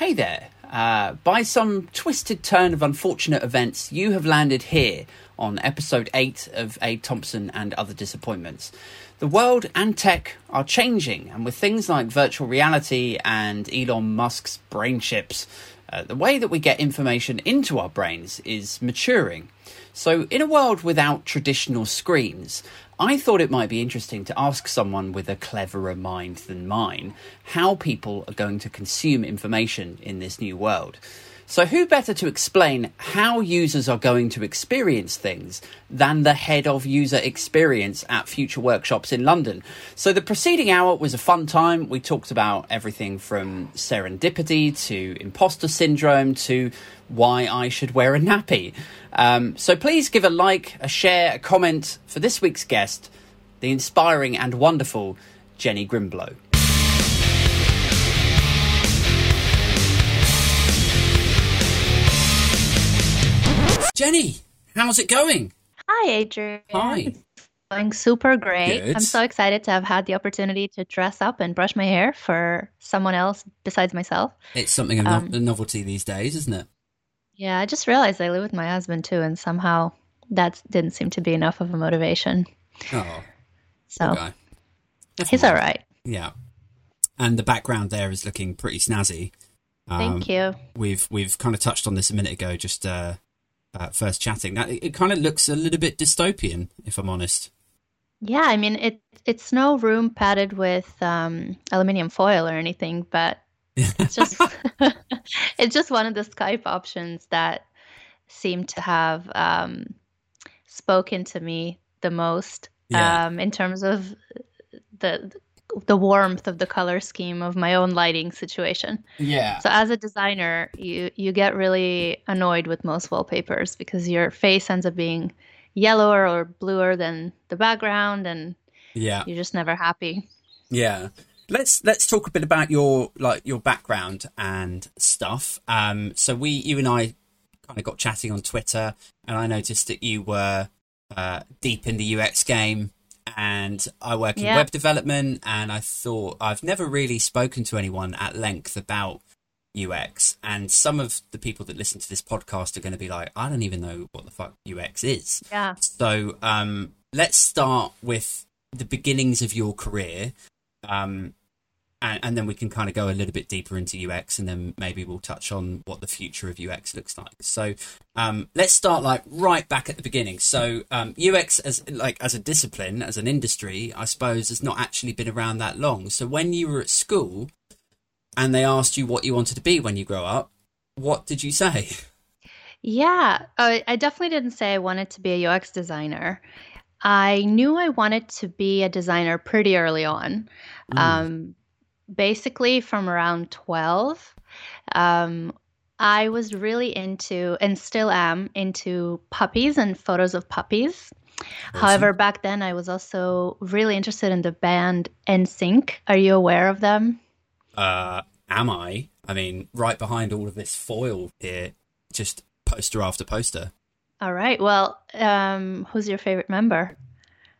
Hey there. Uh, by some twisted turn of unfortunate events, you have landed here on episode 8 of A. Thompson and Other Disappointments. The world and tech are changing, and with things like virtual reality and Elon Musk's brain chips, uh, the way that we get information into our brains is maturing. So, in a world without traditional screens, I thought it might be interesting to ask someone with a cleverer mind than mine how people are going to consume information in this new world. So, who better to explain how users are going to experience things than the head of user experience at Future Workshops in London? So, the preceding hour was a fun time. We talked about everything from serendipity to imposter syndrome to why I should wear a nappy. Um, so, please give a like, a share, a comment for this week's guest, the inspiring and wonderful Jenny Grinblo. Jenny, how's it going? Hi, Adrian. Hi. It's going super great. Good. I'm so excited to have had the opportunity to dress up and brush my hair for someone else besides myself. It's something of Um, a novelty these days, isn't it? Yeah, I just realized I live with my husband too, and somehow that didn't seem to be enough of a motivation. Oh, So okay. He's all right. Yeah. And the background there is looking pretty snazzy. Um, Thank you. We've we've kind of touched on this a minute ago, just uh, uh, first chatting. That it, it kind of looks a little bit dystopian, if I'm honest. Yeah, I mean it. It's no room padded with um, aluminium foil or anything, but it's just it's just one of the Skype options that seem to have um, spoken to me the most Yeah. um, in terms of the the warmth of the color scheme of my own lighting situation. Yeah. So as a designer, you you get really annoyed with most wallpapers because your face ends up being yellower or bluer than the background and Yeah. you're just never happy. Yeah. Let's let's talk a bit about your like your background and stuff. Um so we you and I kind of got chatting on Twitter and I noticed that you were uh deep in the UX game and I work in Yeah. web development and I thought I've never really spoken to anyone at length about UX and some of the people that listen to this podcast are going to be like I don't even know what the fuck UX is. Yeah. So um, let's start with the beginnings of your career, um, and, and then we can kind of go a little bit deeper into UX, and then maybe we'll touch on what the future of UX looks like. So um, let's start like right back at the beginning. So um, UX as like as a discipline, as an industry, I suppose has not actually been around that long. So when you were at school, and they asked you what you wanted to be when you grow up, what did you say? Yeah, I, I definitely didn't say I wanted to be a UX designer. I knew I wanted to be a designer pretty early on. Mm. Um, basically, from around 12, um, I was really into, and still am, into puppies and photos of puppies. However, back then I was also really interested in the band NSYNC. Are you aware of them? uh, am I? I mean, right behind all of this foil here, just poster after poster. All right. Well, um, who's your favorite member?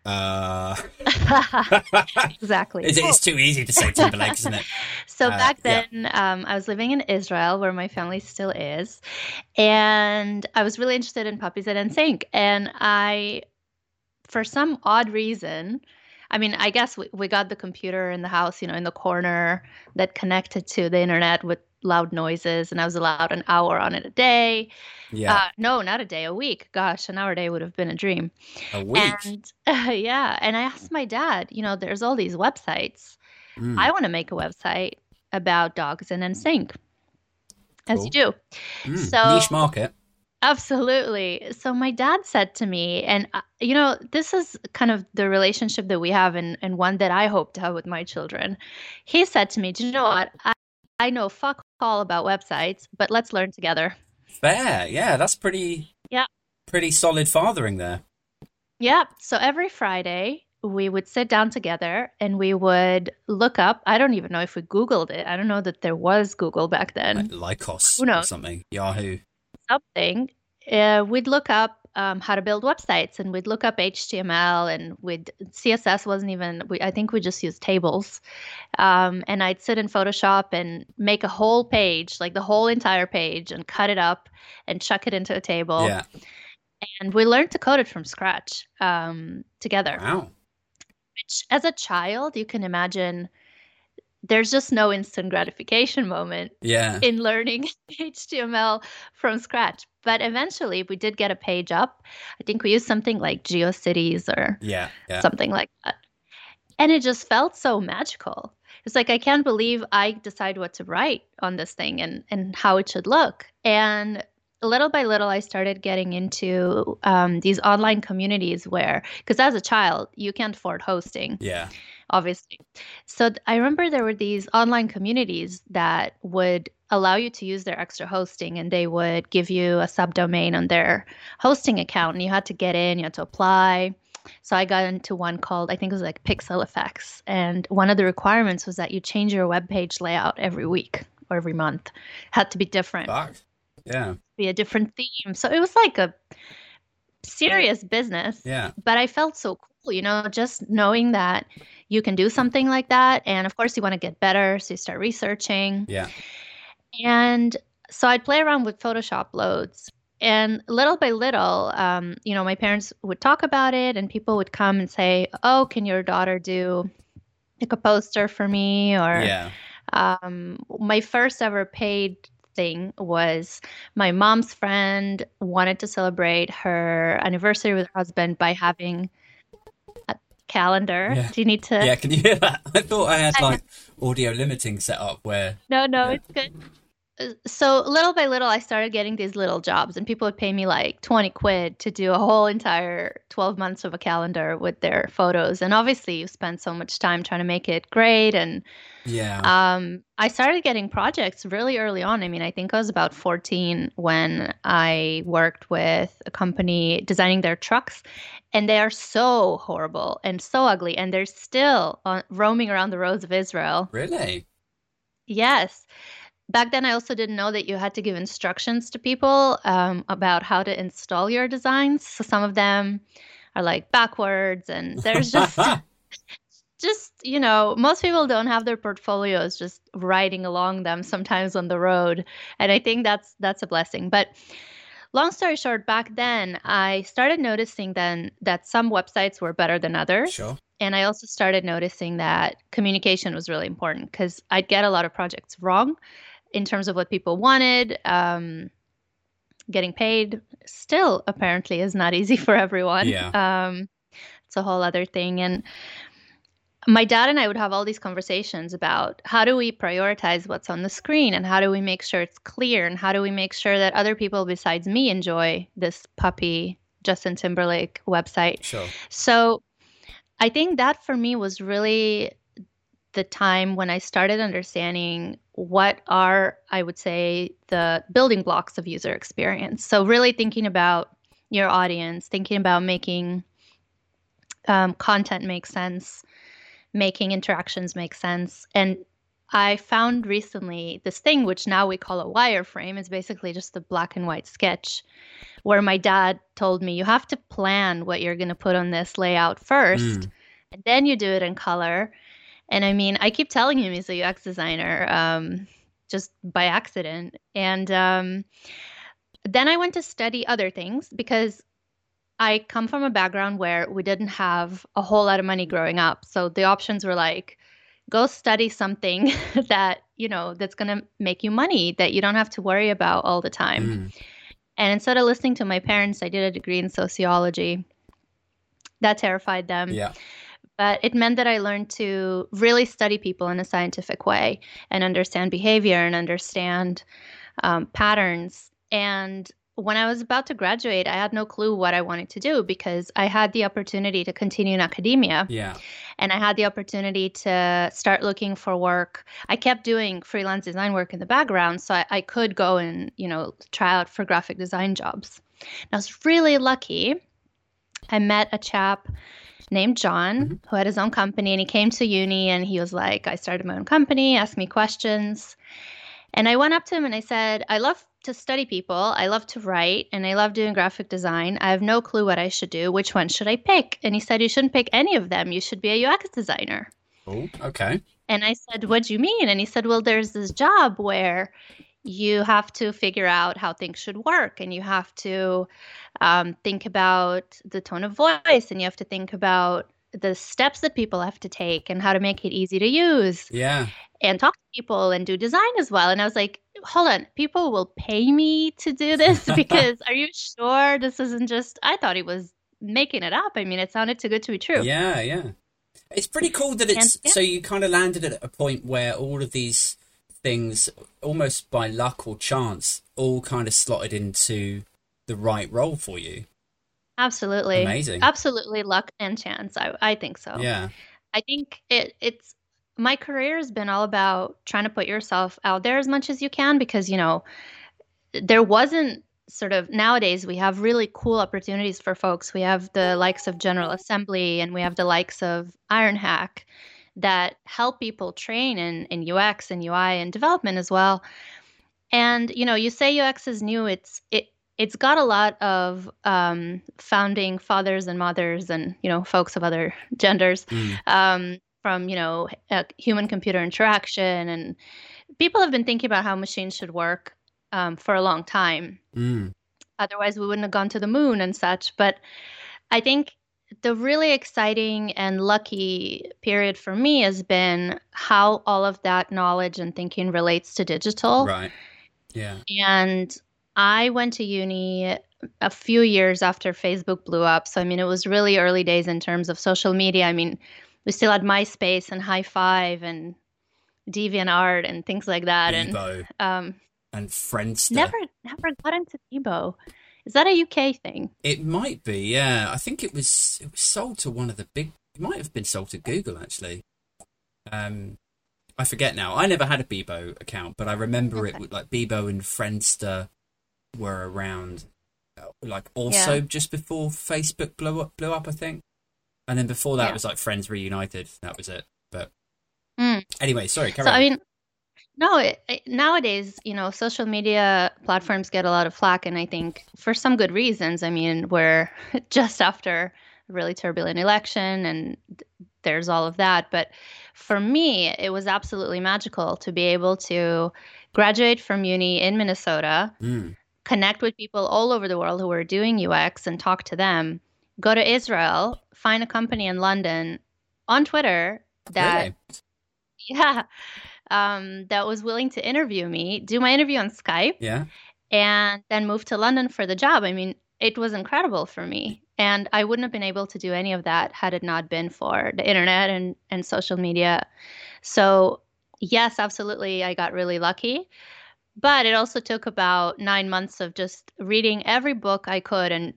Uh, exactly. it's, it's too easy to say Timberlake, isn't it? So Uh, back yeah. then, um, I was living in Israel, where my family still is, and I was really interested in puppies and NSYNC. And I, for some odd reason, I mean, I guess we, we got the computer in the house, you know, in the corner that connected to the internet with loud noises, and I was allowed an hour on it a day. Yeah, Uh, no, not a day, a week. Gosh, an hour a day would have been a dream. a week. And yeah, and I asked my dad, you know, there's all these websites. Mm, I want to make a website about dogs and NSYNC, as you do. mm, so- niche market. Absolutely. So my dad said to me, and uh, you know, this is kind of the relationship that we have, and, and one that I hope to have with my children. He said to me, "Do you know what? I, I know fuck all about websites, but let's learn together." Fair, yeah, that's pretty. Yeah. pretty solid fathering there. Yeah. So every Friday, we would sit down together and we would look up. I don't even know if we Googled it. I don't know that there was Google back then. Like Lycos Who or knows? something. Yahoo. Something. Uh, we'd look up um, how to build websites, and we'd look up HTML, and with CSS wasn't even. We, I think we just used tables, um, and I'd sit in Photoshop and make a whole page, like the whole entire page, and cut it up and chuck it into a table. Yeah. And we learned to code it from scratch um, together. Wow. Which, as a child, you can imagine there's just no instant gratification moment Yeah. in learning HTML from scratch. But eventually, we did get a page up. I think we used something like GeoCities or Yeah. Yeah. something like that. And it just felt so magical. It's like I can't believe I decide what to write on this thing and and how it should look. And little by little, I started getting into um, these online communities where, because as a child, you can't afford hosting Yeah. Obviously. So I remember there were these online communities that would allow you to use their extra hosting and they would give you a subdomain on their hosting account and you had to get in, you had to apply. So I got into one called I think it was like Pixel Effects and one of the requirements was that you change your web page layout every week or every month. Had to be different Fuck. Yeah. be a different theme. So it was like a serious business. Yeah. But I felt so cool, you know, just knowing that you can do something like that. And of course, you want to get better. So you start researching. Yeah. And so I'd play around with Photoshop loads. And little by little, um, you know, my parents would talk about it, and people would come and say, "Oh, can your daughter do like a poster for me?" Or Yeah. um, my first ever paid thing was my mom's friend wanted to celebrate her anniversary with her husband by having a calendar. Yeah. Do you need to? Yeah. Can you hear that? I thought I had like audio limiting set up where. No, no, Yeah. it's good. Uh, So little by little, I started getting these little jobs, and people would pay me like 20 quid to do a whole entire 12 months of a calendar with their photos. And obviously, you spend so much time trying to make it great. And Yeah. um, I started getting projects really early on. I mean, I think I was about 14 when I worked with a company designing their trucks, and they are so horrible and so ugly, and they're still on, roaming around the roads of Israel. really? Yes. Back then, I also didn't know that you had to give instructions to people um, about how to install your designs. So some of them are like backwards, and there's just just you know most people don't have their portfolios just riding along them sometimes on the road and i think that's that's a blessing but long story short back then i started noticing then that some websites were better than others Sure. and i also started noticing that communication was really important because i'd get a lot of projects wrong in terms of what people wanted um, getting paid still apparently is not easy for everyone Yeah. um, it's a whole other thing and my dad and I would have all these conversations about how do we prioritize what's on the screen and how do we make sure it's clear and how do we make sure that other people besides me enjoy this puppy Justin Timberlake website. Sure. So I think that for me was really the time when I started understanding what are, I would say, the building blocks of user experience. So, really thinking about your audience, thinking about making um, content make sense, making interactions make sense. And I found recently this thing, which now we call a wireframe, is basically just a black and white sketch where my dad told me, you have to plan what you're going to put on this layout first, Mm. and then you do it in color. And I mean, I keep telling him he's a UX designer um, just by accident. And um, then I went to study other things because I come from a background where we didn't have a whole lot of money growing up. So the options were like, go study something that, you know, that's going to make you money that you don't have to worry about all the time. Mm. And instead of listening to my parents, I did a degree in sociology. That terrified them. Yeah. But it meant that I learned to really study people in a scientific way and understand behavior and understand um, patterns. And when I was about to graduate, I had no clue what I wanted to do because I had the opportunity to continue in academia Yeah. and I had the opportunity to start looking for work. I kept doing freelance design work in the background, so I, I could go and you know try out for graphic design jobs. And I was really lucky. I met a chap named John mm-hmm. who had his own company, and he came to uni and he was like, "I started my own company. Ask me questions." And I went up to him and I said, "I love to study people. I love to write and I love doing graphic design. I have no clue what I should do. Which one should I pick? And he said, You shouldn't pick any of them. You should be a UX designer. Oh, okay. And I said, What do you mean? And he said, Well, there's this job where you have to figure out how things should work and you have to um, think about the tone of voice and you have to think about the steps that people have to take and how to make it easy to use. Yeah. And talk to people and do design as well. And I was like, hold on, people will pay me to do this because are you sure this isn't just, I thought he was making it up. I mean, it sounded too good to be true. Yeah, yeah. It's pretty cool that it's and, yeah. so you kind of landed at a point where all of these things, almost by luck or chance, all kind of slotted into the right role for you. Absolutely. Amazing. Absolutely luck and chance. I, I think so. Yeah. I think it it's my career has been all about trying to put yourself out there as much as you can because, you know, there wasn't sort of nowadays we have really cool opportunities for folks. We have the likes of General Assembly and we have the likes of Ironhack that help people train in, in UX and UI and development as well. And you know, you say UX is new. It's it it's got a lot of um, founding fathers and mothers and you know folks of other genders mm. um, from you know human computer interaction and people have been thinking about how machines should work um, for a long time. Mm. Otherwise, we wouldn't have gone to the moon and such. But I think the really exciting and lucky period for me has been how all of that knowledge and thinking relates to digital. Right. Yeah. And I went to uni a few years after Facebook blew up. So, I mean, it was really early days in terms of social media. I mean, we still had MySpace and Hi5 and DeviantArt and things like that. Bebo. And um, and Friendster. Never, never got into Bebo. Is that a UK thing? It might be, yeah. I think it was it was sold to one of the big. It might have been sold to Google actually. Um, I forget now. I never had a Bebo account, but I remember okay. it like Bebo and Friendster were around, uh, like also yeah. just before Facebook blew up. Blew up, I think. And then before that yeah. was like Friends Reunited. That was it. But mm. anyway, sorry. so on. I mean, no, it, it, nowadays, you know, social media platforms get a lot of flack, and I think for some good reasons. I mean, we're just after a really turbulent election, and there's all of that. But for me, it was absolutely magical to be able to graduate from uni in Minnesota, mm. connect with people all over the world who were doing UX and talk to them, go to Israel, find a company in London on Twitter that, really? yeah um, that was willing to interview me, do my interview on Skype. Yeah. And then move to London for the job. I mean, it was incredible for me. And I wouldn't have been able to do any of that had it not been for the internet and, and social media. So, yes, absolutely, I got really lucky. But it also took about nine months of just reading every book I could and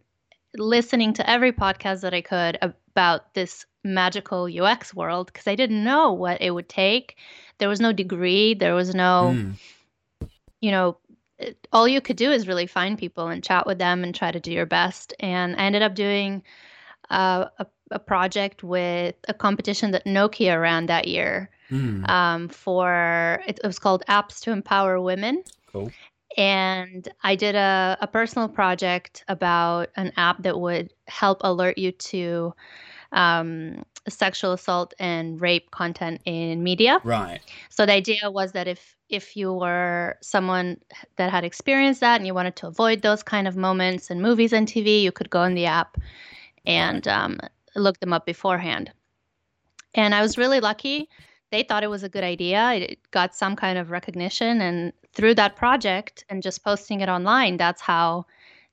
listening to every podcast that I could about this magical UX world because I didn't know what it would take. There was no degree, there was no, mm. you know, it, all you could do is really find people and chat with them and try to do your best. And I ended up doing uh, a, a, project with a competition that Nokia ran that year mm. um, for, it, it was called Apps to Empower Women. Cool and I did a, a personal project about an app that would help alert you to um, sexual assault and rape content in media. Right. So the idea was that if if you were someone that had experienced that and you wanted to avoid those kind of moments in movies and TV, you could go in the app and um, look them up beforehand. And I was really lucky. They thought it was a good idea. It got some kind of recognition, and through that project and just posting it online, that's how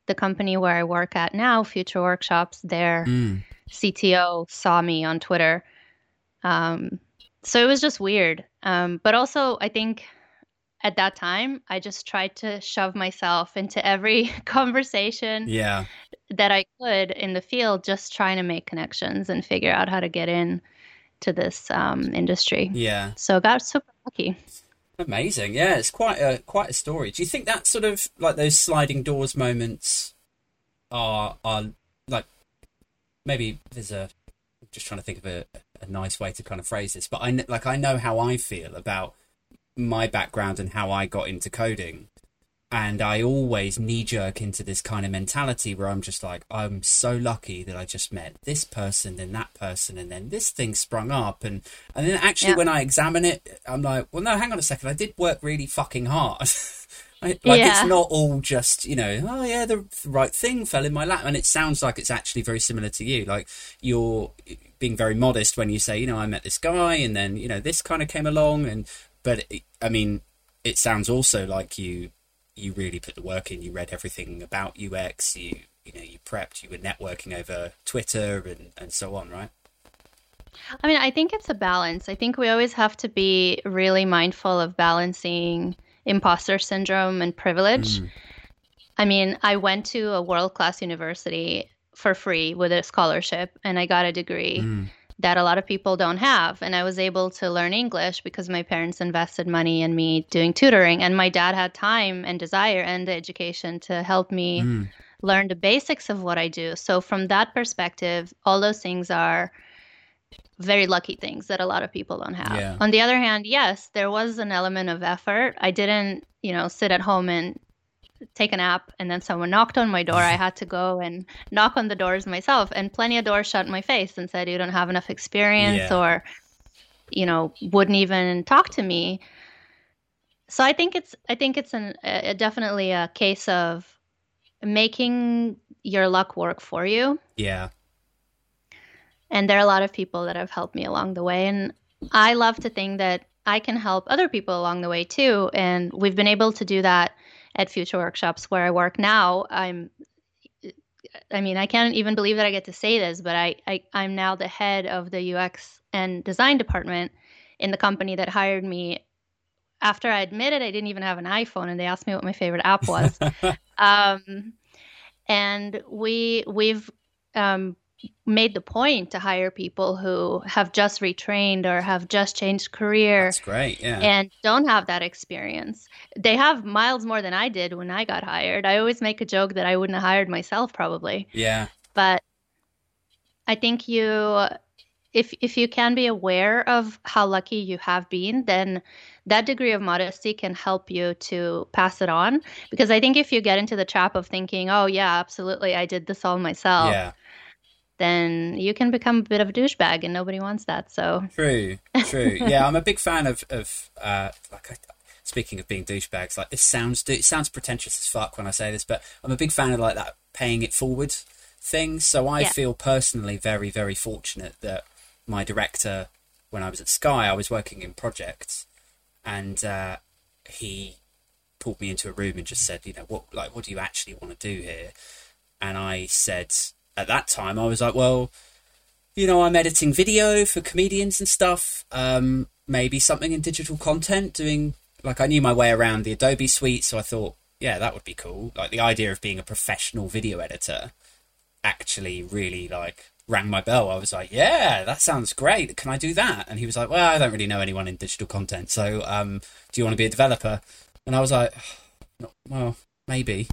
the company where I work at now, Future Workshops, their mm. CTO saw me on Twitter. Um, so it was just weird. Um, but also, I think at that time, I just tried to shove myself into every conversation yeah. that I could in the field, just trying to make connections and figure out how to get in to this um, industry. Yeah. So got super lucky. Amazing. Yeah, it's quite a quite a story. Do you think that sort of like those sliding doors moments are are like maybe there's a I'm just trying to think of a, a nice way to kind of phrase this, but I like I know how I feel about my background and how I got into coding. And I always knee jerk into this kind of mentality where I'm just like, I'm so lucky that I just met this person, then that person, and then this thing sprung up, and and then actually Yeah. when I examine it, I'm like, well, no, hang on a second, I did work really fucking hard. like Yeah. it's not all just you know, oh yeah, the right thing fell in my lap, and it sounds like it's actually very similar to you. Like you're being very modest when you say, you know, I met this guy, and then you know this kind of came along, and but it, I mean, it sounds also like you you really put the work in. You read everything about UX. You you know you prepped. You were networking over Twitter and and so on, right? I mean, I think it's a balance. I think we always have to be really mindful of balancing imposter syndrome and privilege. Mm. I mean, I went to a world class university for free with a scholarship and I got a degree Mm. That a lot of people don't have. And I was able to learn English because my parents invested money in me doing tutoring. And my dad had time and desire and the education to help me Mm. learn the basics of what I do. So, from that perspective, all those things are very lucky things that a lot of people don't have. Yeah. On the other hand, yes, there was an element of effort. I didn't, you know, sit at home and take a nap and then someone knocked on my door. I had to go and knock on the doors myself and plenty of doors shut in my face and said you don't have enough experience Yeah. or you know, wouldn't even talk to me. So I think it's I think it's an a, definitely a case of making your luck work for you. Yeah. And there are a lot of people that have helped me along the way. And I love to think that I can help other people along the way too. And we've been able to do that at future workshops where I work now. I'm I mean, I can't even believe that I get to say this, but I, I I'm now the head of the UX and design department in the company that hired me after I admitted I didn't even have an iPhone and they asked me what my favorite app was. um, and we we've um, made the point to hire people who have just retrained or have just changed career That's great. Yeah. and don't have that experience. They have miles more than I did when I got hired. I always make a joke that I wouldn't have hired myself probably, yeah. but I think you if if you can be aware of how lucky you have been, then that degree of modesty can help you to pass it on because I think if you get into the trap of thinking, "Oh yeah, absolutely, I did this all myself." Yeah. Then you can become a bit of a douchebag and nobody wants that. So, True, true. yeah, I'm a big fan of of uh, like. I, speaking of being douchebags, like this sounds it sounds pretentious as fuck when I say this, but I'm a big fan of like that paying it forward thing. So I Yeah. feel personally very very fortunate that my director, when I was at Sky, I was working in projects, and uh, he pulled me into a room and just said, you know, what like what do you actually want to do here? And I said at that time I was like, well you know, I'm editing video for comedians and stuff. Um, maybe something in digital content, doing like I knew my way around the Adobe suite, so I thought, yeah, that would be cool. Like the idea of being a professional video editor actually really like rang my bell. I was like, yeah, that sounds great. Can I do that? And he was like, well, I don't really know anyone in digital content, so um, do you want to be a developer? And I was like, "No, well, maybe.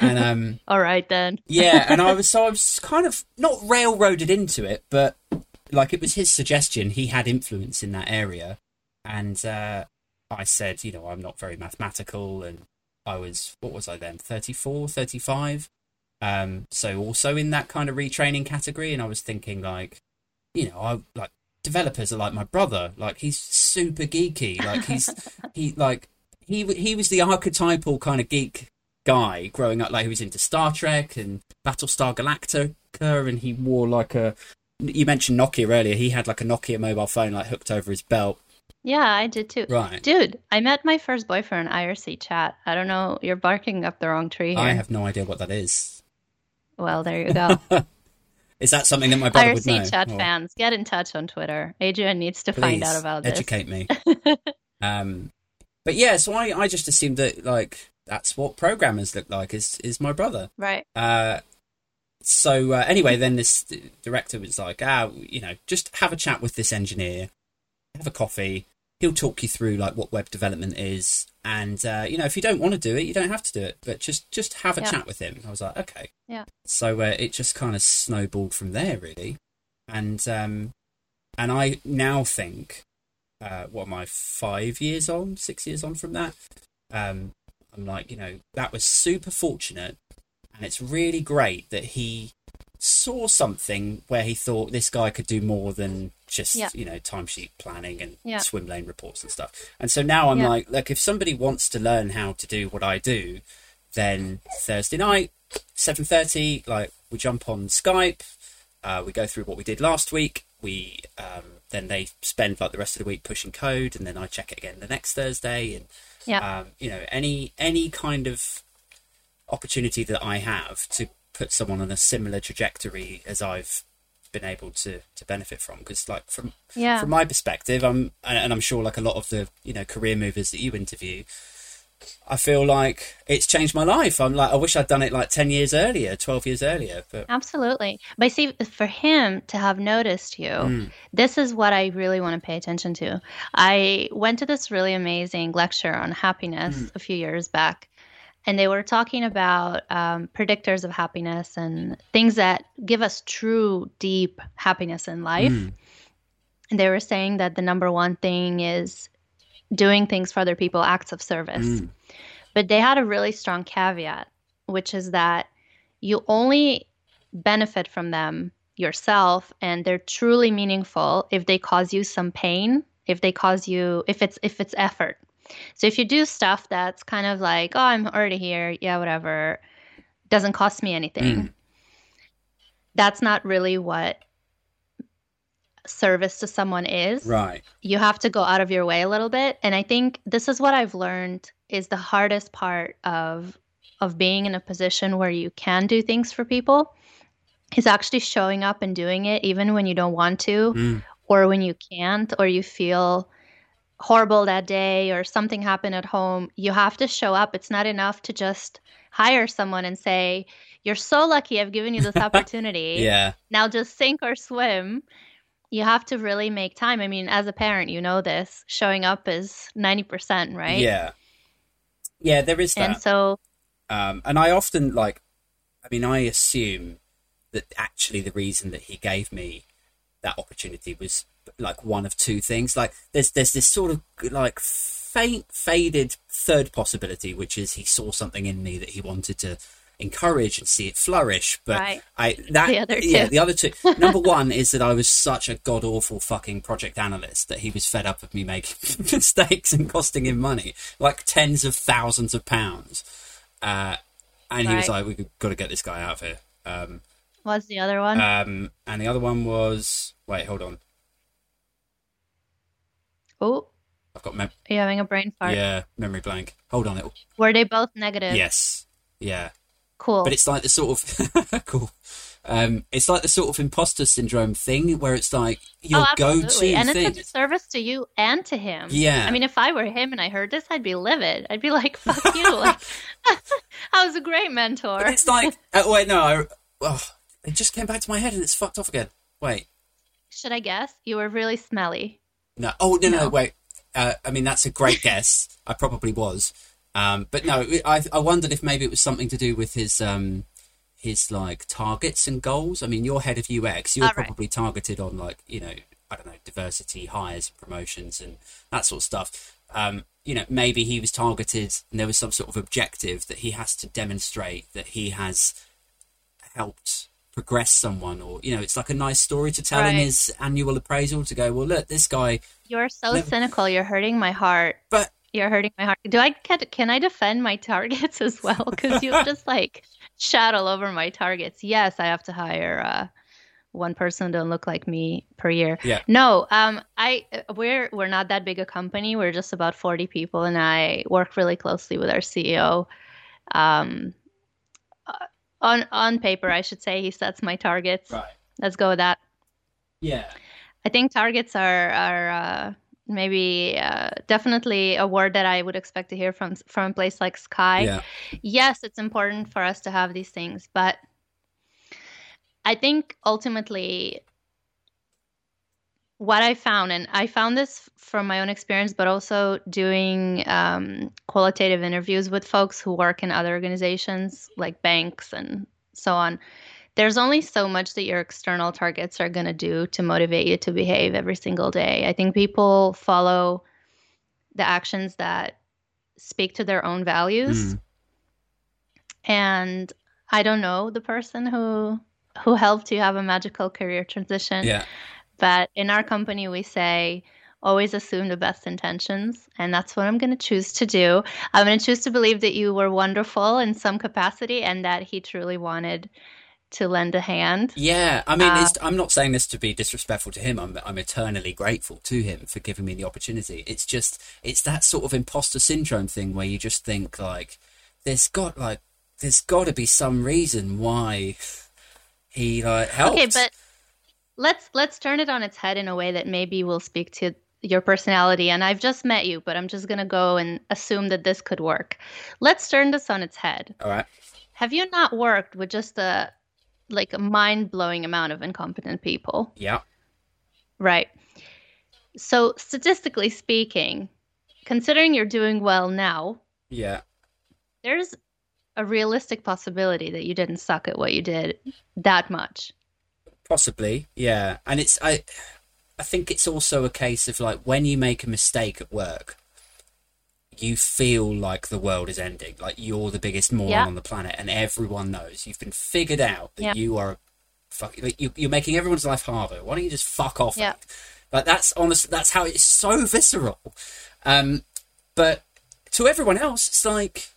And um, all right then. yeah, and I was so I was kind of not railroaded into it, but like it was his suggestion. He had influence in that area, and uh, I said, you know, I'm not very mathematical, and I was what was I then 34, 35. Um, so also in that kind of retraining category, and I was thinking like, you know, I like developers are like my brother. Like he's super geeky. Like he's he like he he was the archetypal kind of geek guy growing up. Like he was into Star Trek and Battlestar Galactica, and he wore like a. You mentioned Nokia earlier. He had like a Nokia mobile phone like hooked over his belt. Yeah, I did too. Right. Dude, I met my first boyfriend in IRC chat. I don't know, you're barking up the wrong tree here. I have no idea what that is. Well, there you go. Is that something that my brother would know? IRC chat Or- fans, get in touch on Twitter. Adrian needs to find out about this. educate me. um, but yeah, so I, I just assumed that like that's what programmers look like. Is is my brother? Right. Uh, so uh, anyway, then this director was like, ah, you know, just have a chat with this engineer, have a coffee. He'll talk you through like what web development is, and uh, you know, if you don't want to do it, you don't have to do it, but just just have a Yeah. chat with him. I was like, okay. Yeah. So uh, it just kind of snowballed from there, really, and um, and I now think, uh, what am I, five years on, six years on from that? Um, I'm like, you know, that was super fortunate, and it's really great that he saw something where he thought this guy could do more than just Yeah. you know timesheet planning and Yeah. swim lane reports and stuff. And so now I'm Yeah. like, look, if somebody wants to learn how to do what I do, then Thursday night, seven thirty, like we jump on Skype, uh, we go through what we did last week. We um, then they spend like the rest of the week pushing code, and then I check it again the next Thursday, and Yeah. um, you know any any kind of opportunity that I have to put someone on a similar trajectory as I've been able to to benefit from because like from Yeah. from my perspective I'm and and I'm sure like a lot of the you know career movers that you interview I feel like it's changed my life I'm like I wish I'd done it like 10 years earlier 12 years earlier but Absolutely. But see, for him to have noticed you, Mm. this is what I really want to pay attention to. I went to this really amazing lecture on happiness Mm. a few years back, and they were talking about um, predictors of happiness and things that give us true, deep happiness in life. Mm. And they were saying that the number one thing is doing things for other people, acts of service. Mm. But they had a really strong caveat, which is that you only benefit from them yourself and they're truly meaningful if they cause you some pain, if they cause you if it's if it's effort. So if you do stuff that's kind of like, oh, I'm already here, yeah, whatever, doesn't cost me anything. Mm. That's not really what service to someone is right. you have to go out of your way a little bit. And i think this is what i've learned is the hardest part of of being in a position where you can do things for people is actually showing up and doing it even when you don't want to Mm. or when you can't or you feel horrible that day or something happened at home. You have to show up. It's not enough to just hire someone and say you're so lucky i've given you this opportunity. Yeah. Now just sink or swim you have to really make time. I mean as a parent you know this showing up is 90% right? Yeah. Yeah there is that. and so Um, and I often like, I mean, I assume that actually the reason that he gave me that opportunity was like one of two things. Like, there's there's this sort of like faint, faded third possibility, which is he saw something in me that he wanted to encourage and see it flourish. But Right. I that The other yeah, the other two. Number one is that I was such a god awful fucking project analyst that he was fed up of me making mistakes and costing him money, like tens of thousands of pounds. Uh, and he was like, "We've got to get this guy out of here." Um, what's the other one? um, and the other one was, wait, hold on, oh I've got mem- are you having a brain fart yeah memory blank. Hold on, it were they both negative yes, yeah, cool but it's like the sort of cool. Um, it's like the sort of imposter syndrome thing where it's like your oh, go-to absolutely. and thing. it's a service to you and to him Yeah. i mean if i were him and i heard this i'd be livid i'd be like fuck you like i was a great mentor But it's like, uh, wait, no, I, oh, it just came back to my head and it's fucked off again. Wait, should i guess you were really smelly no, oh no, no, No. wait. Uh, I mean, that's a great guess. I probably was, um, but no, I, I wondered if maybe it was something to do with his, um, his like targets and goals. I mean, you're head of UX. You're Ah, right. probably targeted on like, you know, I don't know, diversity, hires, promotions, and that sort of stuff. Um, you know, maybe he was targeted, and there was some sort of objective that he has to demonstrate that he has helped progress someone or you know it's like a nice story to tell in his annual appraisal to go well look this guy You're so Never- cynical. You're hurting my heart. but You're hurting my heart. Do I can, can I defend my targets as well? Because you just like shot all over my targets. Yes, I have to hire uh, one person don't look like me per year. Yeah. No, um, I we're we're not that big a company. We're just about forty people, and I work really closely with our CEO. Um, uh, on on paper, I should say he sets my targets. right Let's go with that. yeah I think targets are are uh, maybe uh, definitely a word that I would expect to hear from from a place like Sky. yeah Yes, it's important for us to have these things, but I think ultimately what I found, and I found this from my own experience, but also doing um, qualitative interviews with folks who work in other organizations like banks and so on. There's only so much that your external targets are going to do to motivate you to behave every single day. I think people follow the actions that speak to their own values. Mm. And I don't know the person who who helped you have a magical career transition. Yeah. But in our company, we say always assume the best intentions. And that's what I'm going to choose to do. I'm going to choose to believe that you were wonderful in some capacity and that he truly wanted to lend a hand. Yeah, I mean, Uh, it's, I'm not saying this to be disrespectful to him. I'm, I'm eternally grateful to him for giving me the opportunity. It's just, it's that sort of imposter syndrome thing where you just think like, there's got like, there's got to be some reason why he like helped. Okay, but let's let's turn it on its head in a way that maybe will speak to your personality and I've just met you, but I'm just going to go and assume that this could work. Let's turn this on its head. all right. Have you not worked with just a like a mind-blowing amount of incompetent people? Yeah. Right. So, statistically speaking, considering you're doing well now, Yeah. there's a realistic possibility that you didn't suck at what you did that much. Possibly, yeah. And it's I I think it's also a case of like when you make a mistake at work, you feel like the world is ending. Like you're the biggest moron Yeah. on the planet and everyone knows. You've been figured out that Yeah. you are fuck like, you, you're making everyone's life harder. Why don't you just fuck off? Yeah. Like that's honest that's how it's so visceral. Um but to everyone else it's like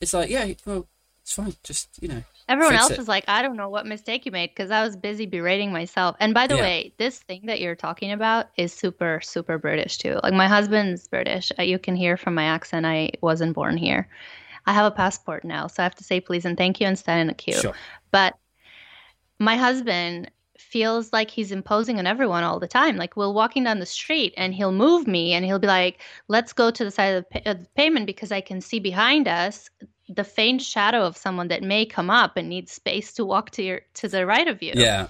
it's like, yeah, well, it's fine. Just, you know. Everyone else it. is like, I don't know what mistake you made because I was busy berating myself. And by the Yeah. way, this thing that you're talking about is super, super British too. Like my husband's British. Uh, You can hear from my accent, I wasn't born here. I have a passport now, so I have to say please and thank you and stand in a queue. Sure. But my husband feels like he's imposing on everyone all the time. Like we're walking down the street and he'll move me and he'll be like, let's go to the side of the, pa- of the pavement because I can see behind us the faint shadow of someone that may come up and needs space to walk to your to the right of you. Yeah.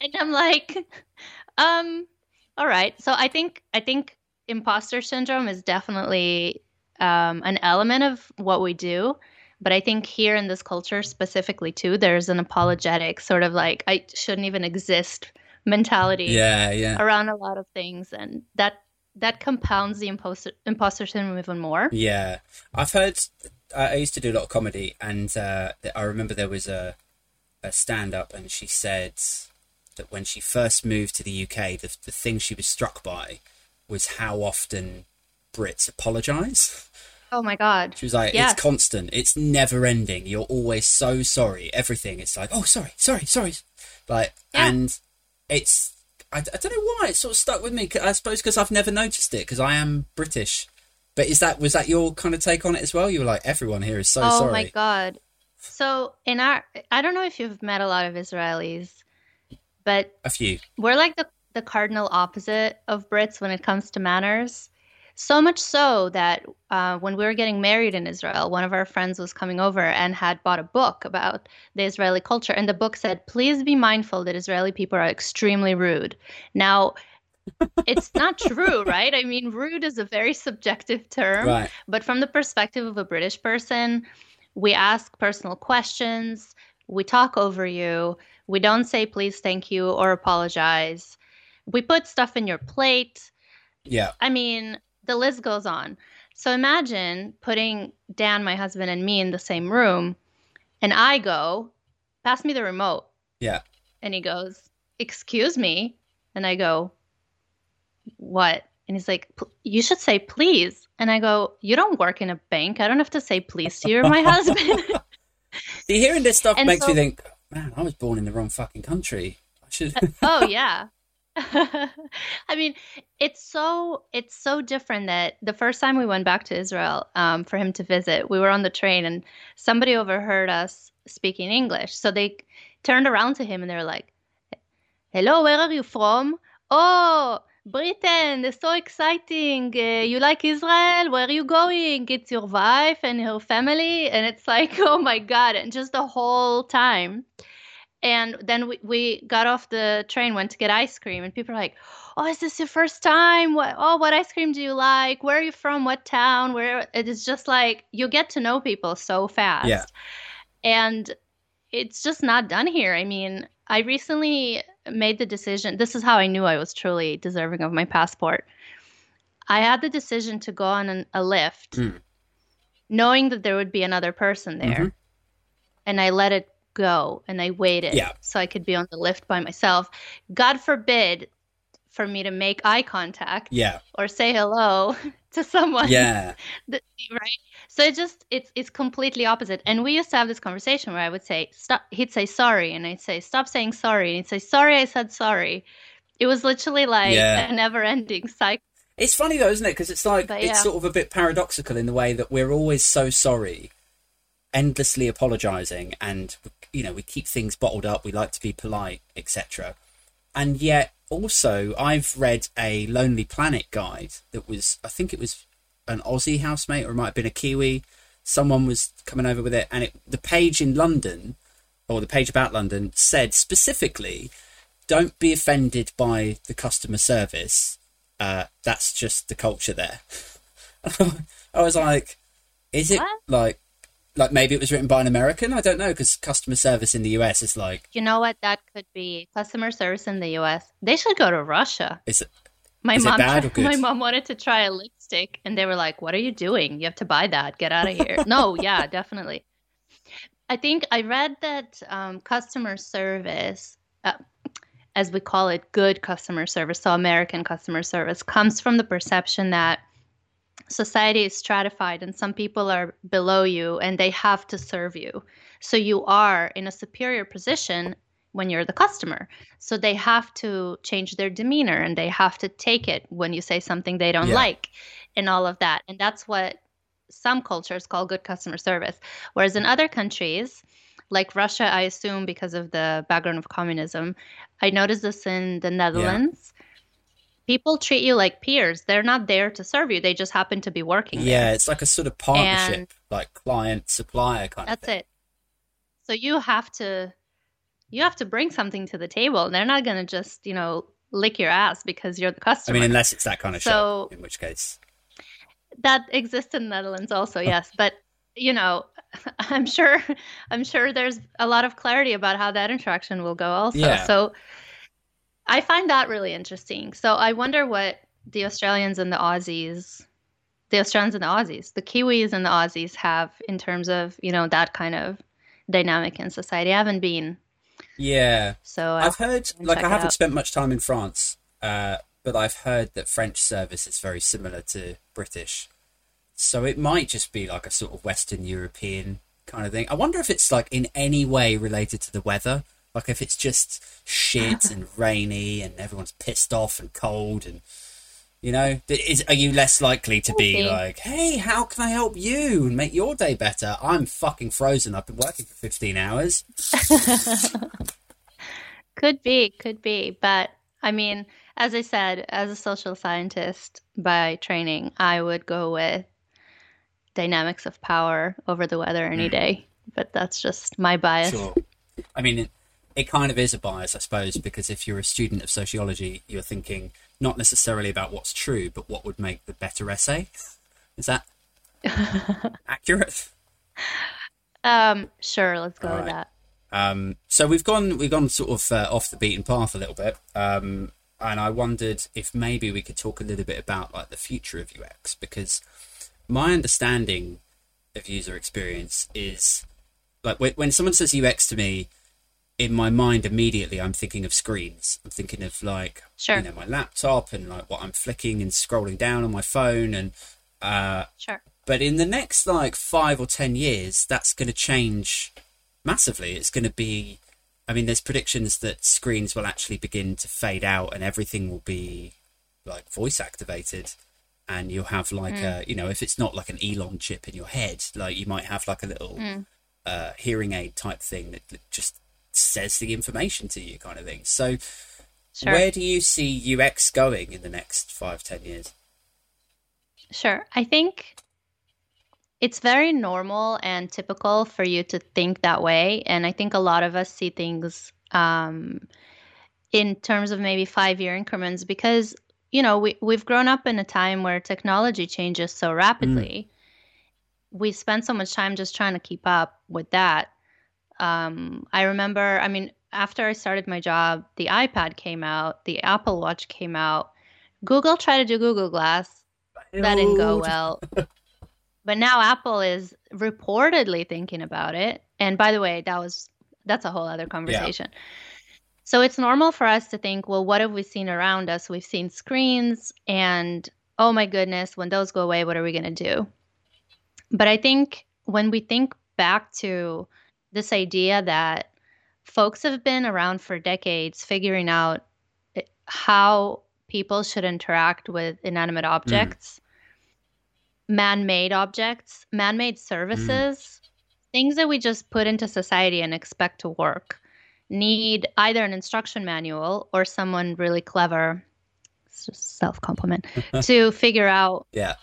And I'm like, um, all right. So I think I think imposter syndrome is definitely um, an element of what we do. But I think here in this culture specifically too, there's an apologetic sort of like I shouldn't even exist mentality Yeah, yeah. around a lot of things, and that that compounds the imposter imposter syndrome even more. Yeah, I've heard. I used to do a lot of comedy, and uh, I remember there was a a stand up, and she said that when she first moved to the UK, the the thing she was struck by was how often Brits apologise. Oh my god. She was like, Yes. "It's constant. It's never ending. You're always so sorry. Everything. It's like, oh, sorry, sorry, sorry." Like, Yeah. and it's. I, I don't know why it sort of stuck with me. I suppose because I've never noticed it because I am British. But is that was that your kind of take on it as well? You were like, everyone here is so oh sorry. my god. So in our I don't know if you've met a lot of Israelis, but A few. we're like the the cardinal opposite of Brits when it comes to manners. So much so that uh, when we were getting married in Israel, one of our friends was coming over and had bought a book about the Israeli culture. And the book said, Please be mindful that Israeli people are extremely rude. Now, it's not true, right? I mean, rude is a very subjective term. Right. But from the perspective of a British person, we ask personal questions, we talk over you, we don't say please, thank you, or apologize. We put stuff in your plate. Yeah. I mean, the list goes on. So imagine putting Dan, my husband, and me in the same room, and I go, pass me the remote. Yeah. And he goes, excuse me. And I go, what? And he's like, you should say please. And I go, you don't work in a bank. I don't have to say please to you. You're my husband. See, hearing this stuff And makes so- me think, man, I was born in the wrong fucking country. I should. oh yeah. I mean, it's so it's so different that the first time we went back to Israel um, for him to visit, we were on the train and somebody overheard us speaking English. So they turned around to him and they were like, "Hello, where are you from? Oh, Britain! It's so exciting! Uh, you like Israel? Where are you going? It's your wife and her family." And it's like, oh my god! And just the whole time. And then we, we got off the train, went to get ice cream, and people are like, "Oh, is this your first time? What? Oh, what ice cream do you like? Where are you from? What town? Where?" It is just like you get to know people so fast, Yeah. and it's just not done here. I mean, I recently made the decision. This is how I knew I was truly deserving of my passport. I had the decision to go on an, a lift Mm. knowing that there would be another person there. Mhm. And I let it go and I waited Yeah. so I could be on the lift by myself. God forbid for me to make eye contact Yeah. or say hello to someone. Yeah. right so it just it's it's completely opposite and we used to have this conversation where i would say stop he'd say sorry and i'd say stop saying sorry and he'd say sorry i said sorry it was literally like Yeah. a never ending cycle It's funny though, isn't it? Because it's like But it's sort of a bit paradoxical in the way that we're always so sorry, endlessly apologising, and you know we keep things bottled up. We like to be polite, etc. And yet, also, I've read a Lonely Planet guide that was, I think it was an Aussie housemate, or it might have been a Kiwi. Someone was coming over with it, and it, the page in London, or the page about London, said specifically, "Don't be offended by the customer service." uh, that's just the culture there. I was like, is it What? like, like maybe it was written by an American? I don't know because customer service in the US is like, you know what that could be customer service in the us they should go to russia is it? my Is mom bad or good? my mom wanted to try a lipstick and they were like what are you doing? You have to buy that. Get out of here. No yeah definitely. I think i read that um, customer service uh, as we call it good customer service so american customer service comes from the perception that society is stratified and some people are below you and they have to serve you. So you are in a superior position when you're the customer. So they have to change their demeanor and they have to take it when you say something they don't Yeah. like and all of that. And that's what some cultures call good customer service. Whereas in other countries like russia i assume because of the background of communism i noticed this in the netherlands. People treat you like peers. They're not there to serve you. They just happen to be working there. Yeah, it's like a sort of partnership, And- like client supplier kind of That's it. So you have to you have to bring something to the table. They're not going to just, you know, lick your ass because you're the customer. I mean, unless it's that kind of So- shop, in which case, that exists in the Netherlands also, yes, but you know, I'm sure I'm sure there's a lot of clarity about how that interaction will go also. Yeah. So I find that really interesting. So I wonder what the Australians and the Aussies the Australians and the Aussies, the Kiwis and the Aussies have in terms of, you know, that kind of dynamic in society. I haven't been yeah. So uh, I've heard, like, I haven't spent much time in France, uh, but I've heard that French service is very similar to British. So it might just be like a sort of Western European kind of thing. I wonder if it's like in any way related to the weather. Like if it's just shit and rainy and everyone's pissed off and cold and you know, is are you less likely to be like, "Hey, how can I help you and make your day better? I'm fucking frozen. I've been working for 15 hours." could be, could be, but I mean, as I said, as a social scientist by training, I would go with dynamics of power over the weather any Mm. day. But that's just my bias. Sure. I mean, it, it kind of is a bias, I suppose, because if you're a student of sociology, you're thinking not necessarily about what's true, but what would make the better essay. Is that accurate? Um, sure, let's go All with right. that. Um, so we've gone we've gone sort of uh, off the beaten path a little bit, um, and I wondered if maybe we could talk a little bit about like the future of UX because my understanding of user experience is like when, when someone says UX to me, in my mind immediately I'm thinking of screens. I'm thinking of like Sure. you know my laptop and like what I'm flicking and scrolling down on my phone and uh, Sure. but in the next like five or ten years, that's going to change massively. It's going to be, I mean, there's predictions that screens will actually begin to fade out and everything will be like voice activated. And you'll have like a, you know, if it's not like an Elon chip in your head, like you might have like a little uh, hearing aid type thing that just says the information to you, kind of thing. So, Sure. where do you see UX going in the next five, ten years? Sure. I think it's very normal and typical for you to think that way. And I think a lot of us see things um, in terms of maybe five year increments because, you know, we, we've grown up in a time where technology changes so rapidly. We spend so much time just trying to keep up with that. Um, I remember, I mean, after I started my job, the iPad came out, the Apple Watch came out. Google tried to do Google Glass that didn't go well. But now Apple is reportedly thinking about it. And by the way, that was that's a whole other conversation. Yeah. So it's normal for us to think, well, what have we seen around us? We've seen screens and oh my goodness, when those go away, what are we going to do? But I think when we think back to this idea that folks have been around for decades figuring out eh, how people should interact with inanimate mm. objects, mm. man made objects, man made services, mm. things that we just put into society and expect to work need either an instruction manual or someone really clever self compliment to figure out yeah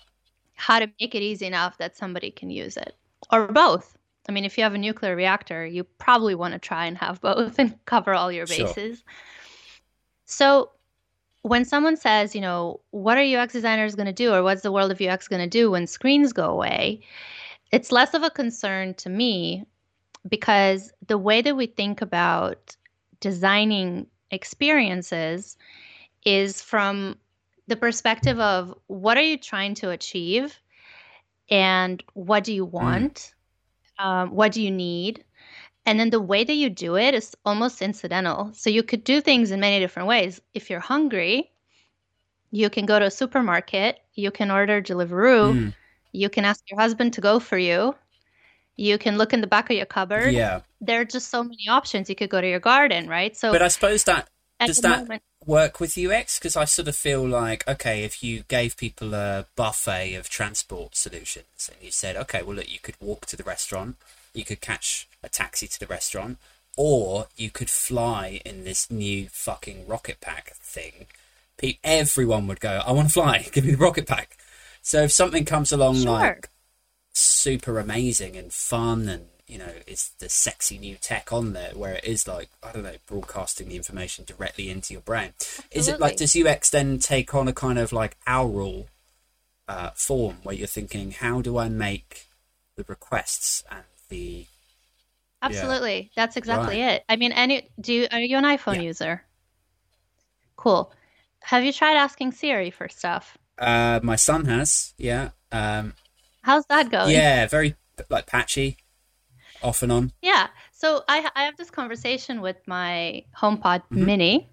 how to make it easy enough that somebody can use it or both i mean if you have a nuclear reactor you probably want to try and have both and cover all your bases sure. so when someone says, you know, what are UX designers going to do or what's the world of UX going to do when screens go away, it's less of a concern to me because the way that we think about designing experiences is from the perspective of what are you trying to achieve and what do you mm. want? Um, what do you need? And then the way that you do it is almost incidental. So you could do things in many different ways. If you're hungry, you can go to a supermarket, you can order Deliveroo, mm. you can ask your husband to go for you. You can look in the back of your cupboard. Yeah. There are just so many options. You could go to your garden, right? So But I suppose that does that moment, work with UX? Because I sort of feel like, okay, if you gave people a buffet of transport solutions and you said, okay, well, look, you could walk to the restaurant, you could catch a taxi to the restaurant, or you could fly in this new fucking rocket pack thing. Everyone would go, I want to fly, give me the rocket pack. So if something comes along sure. like super amazing and fun and you know it's the sexy new tech on there where it is like i don't know broadcasting the information directly into your brain Absolutely. is it like does ux then take on a kind of like aural uh, form where you're thinking how do i make the requests and the Absolutely. Yeah. That's exactly right. it. I mean, any do you, are you an iPhone yeah. user? Cool. Have you tried asking Siri for stuff? Uh, my son has. Yeah. Um, How's that going? Yeah, very like patchy, off and on. Yeah. So I I have this conversation with my HomePod mm-hmm. Mini,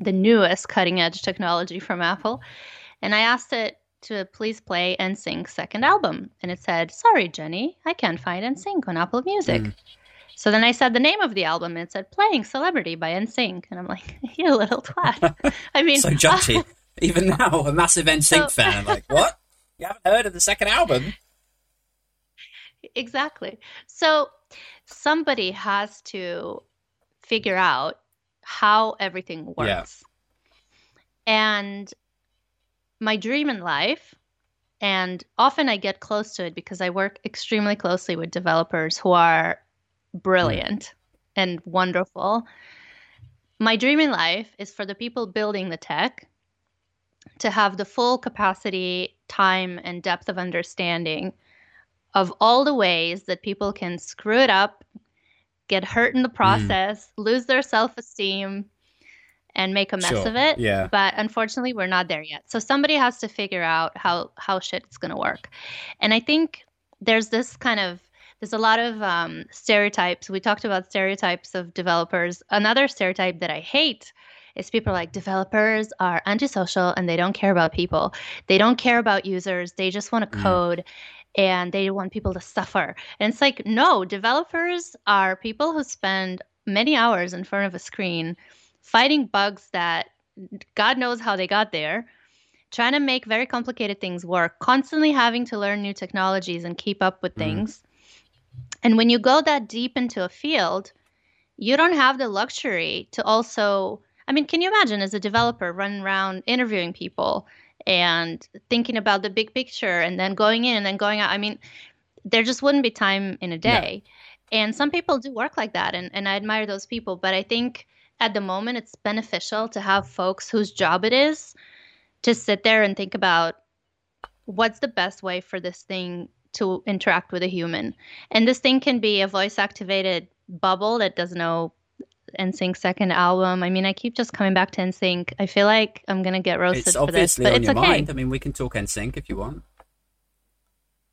the newest cutting edge technology from Apple, and I asked it to please play NSYNC's second album, and it said, "Sorry, Jenny, I can't find NSYNC on Apple Music." Mm. So then I said the name of the album and it said Playing Celebrity by NSYNC. And I'm like, you little twat. I mean, so judgy. Even now, a massive NSYNC so, fan. I'm like, what? You haven't heard of the second album? Exactly. So somebody has to figure out how everything works. Yeah. And my dream in life, and often I get close to it because I work extremely closely with developers who are brilliant mm. and wonderful. My dream in life is for the people building the tech to have the full capacity, time, and depth of understanding of all the ways that people can screw it up, get hurt in the mm. process, mm. lose their self esteem, and make a mess sure. of it. Yeah. But unfortunately, we're not there yet. So somebody has to figure out how how shit's going to work. And I think there's this kind of there's a lot of um, stereotypes. We talked about stereotypes of developers. Another stereotype that I hate is people like developers are antisocial and they don't care about people. They don't care about users. They just want to mm. code mm. And they want people to suffer. And it's like, no, developers are people who spend many hours in front of a screen fighting bugs that God knows how they got there trying to make very complicated things work, constantly having to learn new technologies and keep up with mm. things. And when you go that deep into a field, you don't have the luxury to also, I mean, can you imagine as a developer running around interviewing people and thinking about the big picture and then going in and then going out? I mean, there just wouldn't be time in a day. And some people do work like that, and, and I admire those people. But I think at the moment, it's beneficial to have folks whose job it is to sit there and think about what's the best way for this thing to interact with a human. And this thing can be a voice activated bubble that does no NSYNC second album. I mean, I keep just coming back to NSYNC. I feel like I'm gonna get roasted it's for this, but it's okay. Mind. I mean, we can talk NSYNC if you want.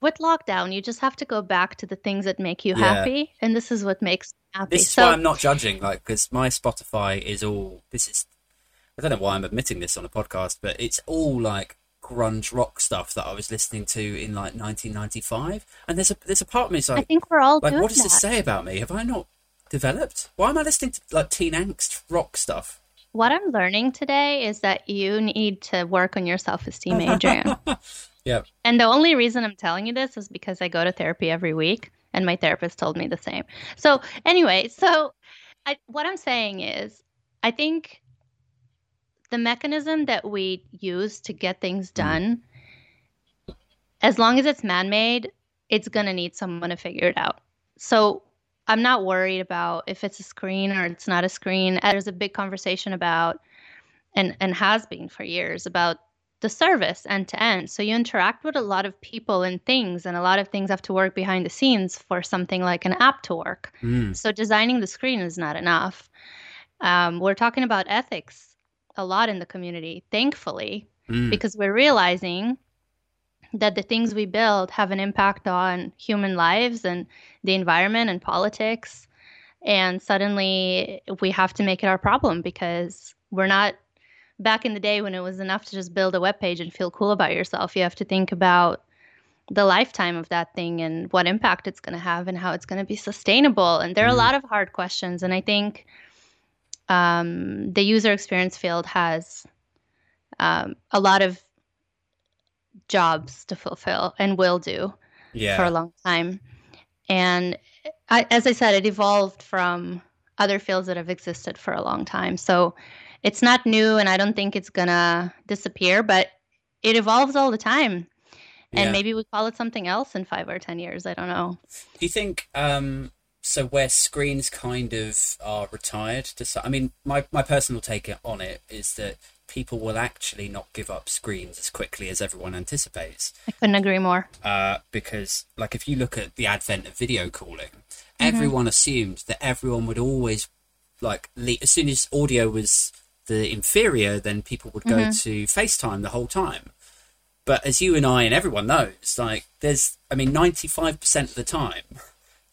with lockdown, you just have to go back to the things that make you Yeah. happy, and this is what makes me happy. This is so why I'm not judging, like, because my Spotify is all. This is. I don't know why I'm admitting this on a podcast, but it's all like grunge rock stuff that I was listening to in like 1995. And there's a there's a part of me that's I think we're all like, what does that. this say about me? Have I not developed? Why am I listening to like teen angst rock stuff? What I'm learning today is that you need to work on your self esteem, Adrian. Yeah, and the only reason I'm telling you this is because I go to therapy every week, and my therapist told me the same. So, anyway, so I, what I'm saying is, I think the mechanism that we use to get things mm. done, as long as it's man made, it's going to need someone to figure it out. So, I'm not worried about if it's a screen or it's not a screen. There's a big conversation about, and and has been for years about the service end to end. So you interact with a lot of people and things, and a lot of things have to work behind the scenes for something like an app to work. Mm. So designing the screen is not enough. Um, we're talking about ethics a lot in the community, thankfully, Mm. because we're realizing that the things we build have an impact on human lives and the environment and politics. And suddenly we have to make it our problem because we're not back in the day when it was enough to just build a web page and feel cool about yourself. You have to think about the lifetime of that thing and what impact it's going to have and how it's going to be sustainable. And there are a Mm. lot of hard questions. And I think um, the user experience field has um, a lot of jobs to fulfill and will do yeah, for a long time. And I, as I said, it evolved from other fields that have existed for a long time. So it's not new, and I don't think it's gonna disappear, but it evolves all the time. And Yeah. maybe we call it something else in five or ten years. I don't know. Do you think um, so? Where screens kind of are retired to, I mean, my my personal take on it is that people will actually not give up screens as quickly as everyone anticipates. I couldn't agree more. Uh, because, like, if you look at the advent of video calling, everyone assumed that everyone would always like le- as soon as audio was the inferior, then people would go to FaceTime the whole time. But as you and I and everyone knows, like there's, I mean, ninety five percent of the time,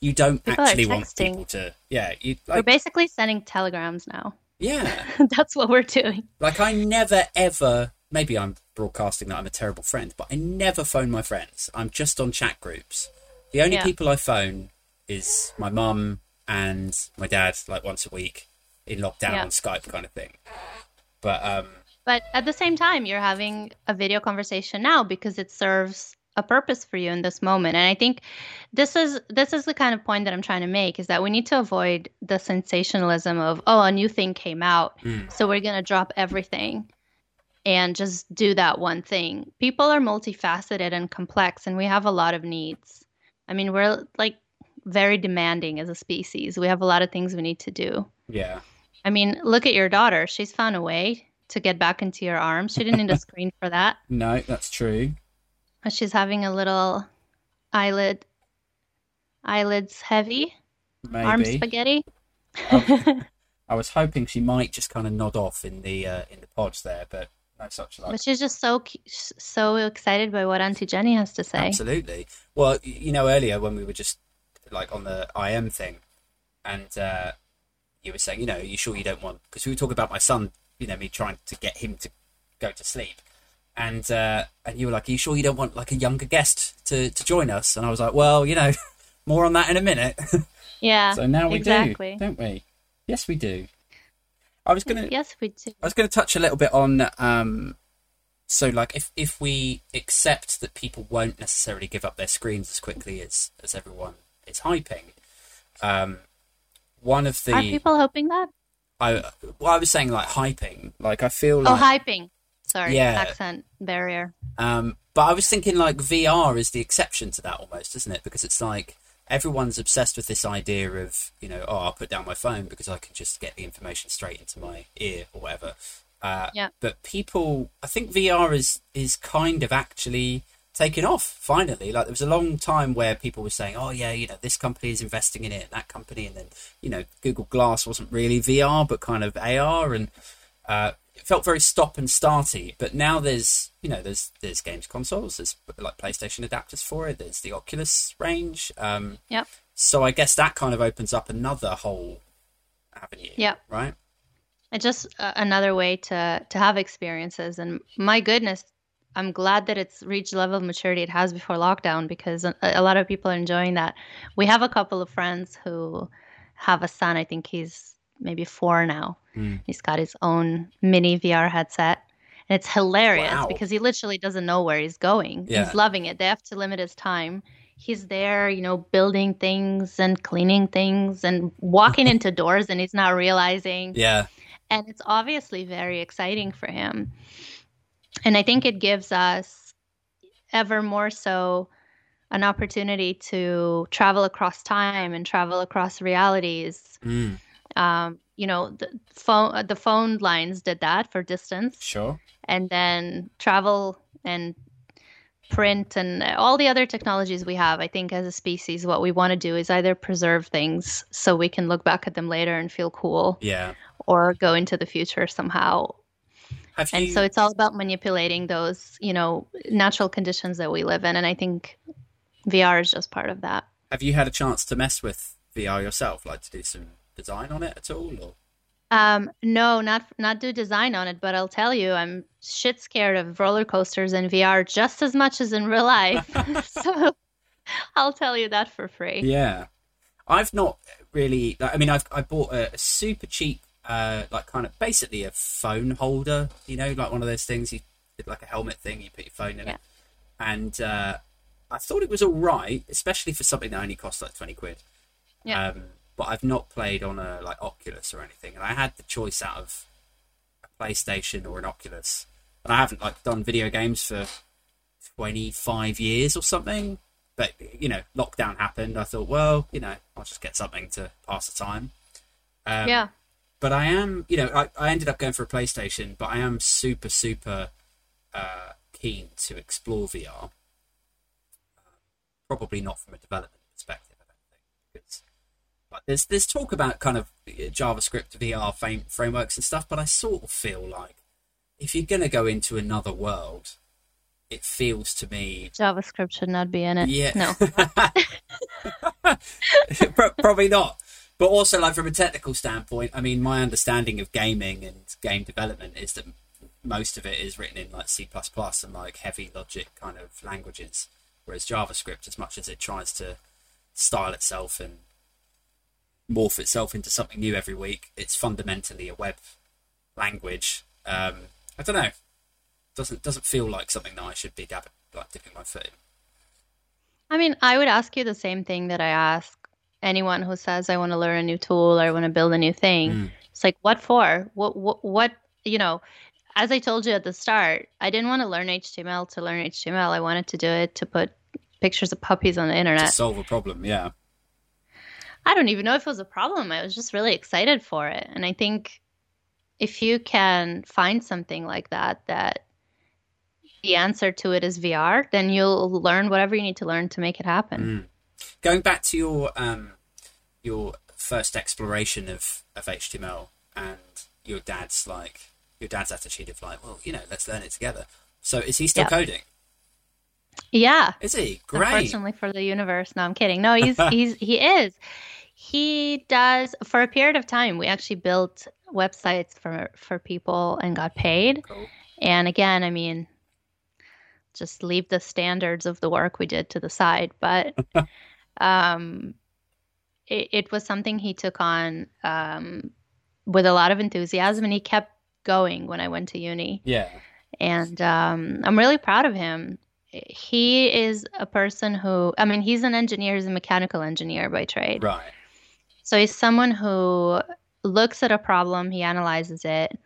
you don't People actually want people to, yeah, you we're basically sending telegrams now. Yeah, That's what we're doing. like I never ever. Maybe I'm broadcasting that I'm a terrible friend, but I never phone my friends. I'm just on chat groups. The only Yeah. people I phone is my mum and my dad, like once a week in lockdown Yeah. on Skype kind of thing. But um, But at the same time, you're having a video conversation now because it serves a purpose for you in this moment. And I think this is this is the kind of point that I'm trying to make is that we need to avoid the sensationalism of oh a new thing came out, Mm. so we're gonna drop everything and just do that one thing. People are multifaceted and complex, and we have a lot of needs. I mean, we're like very demanding as a species. We have a lot of things we need to do. yeah, I mean, look at your daughter. She's found a way to get back into your arms. She didn't need a screen for that. no, that's true. She's having a little eyelid, eyelids heavy, arm Maybe. spaghetti. I was hoping she might just kind of nod off in the uh, in the pods there, but no such luck. But she's just so so excited by what Auntie Jenny has to say. Absolutely. Well, you know, earlier when we were just like on the IM thing, and uh, you were saying, you know, you sure you don't want because we were talking about my son, you know, me trying to get him to go to sleep, and uh, and you were like, are you sure you don't want like a younger guest to to join us? And I was like, well, you know, more on that in a minute. Yeah. so now we exactly. do, don't we? Yes, we do. I was gonna. Yes, we do. I was going to touch a little bit on um, so like if if we accept that people won't necessarily give up their screens as quickly as as everyone is hyping, um, one of the Are people hoping that? I well I was saying like hyping like I feel Oh, like hyping. Sorry, Yeah. accent barrier. um, but I was thinking like VR is the exception to that almost, isn't it? Because it's like everyone's obsessed with this idea of you know oh I'll put down my phone because I can just get the information straight into my ear or whatever. Uh, Yeah. But people, I think VR is is kind of actually taken off finally. Like there was a long time where people were saying, oh yeah, you know this company is investing in it, that company, and then you know Google Glass wasn't really VR but kind of AR and. Uh, felt very stop and starty. But now there's you know there's there's games consoles, there's like PlayStation adapters for it. There's the Oculus range. Um, Yep. so I guess that kind of opens up another whole avenue. Yep. Right. It's just uh, another way to to have experiences. And my goodness, I'm glad that it's reached the level of maturity it has before lockdown because a, a lot of people are enjoying that. We have a couple of friends who have a son. I think he's maybe four now. Mm. He's got his own mini VR headset. And it's hilarious Wow. because he literally doesn't know where he's going. Yeah. He's loving it. They have to limit his time. He's there, you know, building things and cleaning things and walking into doors and he's not realizing Yeah. and it's obviously very exciting for him. And I think it gives us ever more so an opportunity to travel across time and travel across realities. Mm. Um, you know, the phone the phone lines did that for distance, Sure. and then travel and print and all the other technologies we have. I think as a species, what we want to do is either preserve things so we can look back at them later and feel cool, Yeah. or go into the future somehow. Have you? And so it's all about manipulating those, you know, natural conditions that we live in. And I think VR is just part of that. have you had a chance to mess with VR yourself, like to do some design on it at all? Or Um, no, not not do design on it, but I'll tell you, I'm shit scared of roller coasters in VR just as much as in real life. so I'll tell you that for free. Yeah, I've not really. I mean, I've I bought a, a super cheap, uh, like kind of basically a phone holder. You know, like one of those things you like a helmet thing. You put your phone in Yeah. it, and uh, I thought it was all right, especially for something that only cost like twenty quid. Yeah. Um, but I've not played on a like Oculus or anything, and I had the choice out of a PlayStation or an Oculus, and I haven't like done video games for twenty five years or something but you know lockdown happened i thought well you know i'll just get something to pass the time um, yeah. but i am you know I, I ended up going for a playstation but i am super super uh, keen to explore vr probably not from a development perspective i don't think because there's there's talk about kind of javascript vr frame, frameworks and stuff but i sort of feel like if you're going to go into another world it feels to me JavaScript should not be in it. yeah. No. Probably not. But also, like from a technical standpoint, I mean, my understanding of gaming and game development is that most of it is written in like C and like heavy logic kind of languages, whereas JavaScript, as much as it tries to style itself and morph itself into something new every week, it's fundamentally a web language. Um, I don't know. Doesn't doesn't feel like something that I should be dabbing, like dipping my foot in. I mean, I would ask you the same thing that I ask anyone who says I want to learn a new tool or I want to build a new thing. Mm. It's like, what for? What, what, what, you know, as I told you at the start, I didn't want to learn HTML to learn HTML. I wanted to do it to put pictures of puppies on the To internet. solve a problem, yeah. I don't even know if it was a problem. I was just really excited for it. And I think if you can find something like that, that the answer to it is VR, then you'll learn whatever you need to learn to make it happen. going back to your um your first exploration of of HTML and your dad's like your dad's attitude of like, well, you know, let's learn it together. So is he still Yeah. coding? Yeah. Is he? Great. Unfortunately for the universe. No, I'm kidding. No, he's he's he is. He does for a period of time. We actually built websites for for people and got paid. Cool. And again, I mean, just leave the standards of the work we did to the side. But um, it, it was something he took on um, with a lot of enthusiasm, and he kept going when I went to uni Yeah. and um, I'm really proud of him. He is a person who, I mean, he's an engineer, he's a mechanical engineer by trade. Right. So he's someone who looks at a problem, he analyzes it,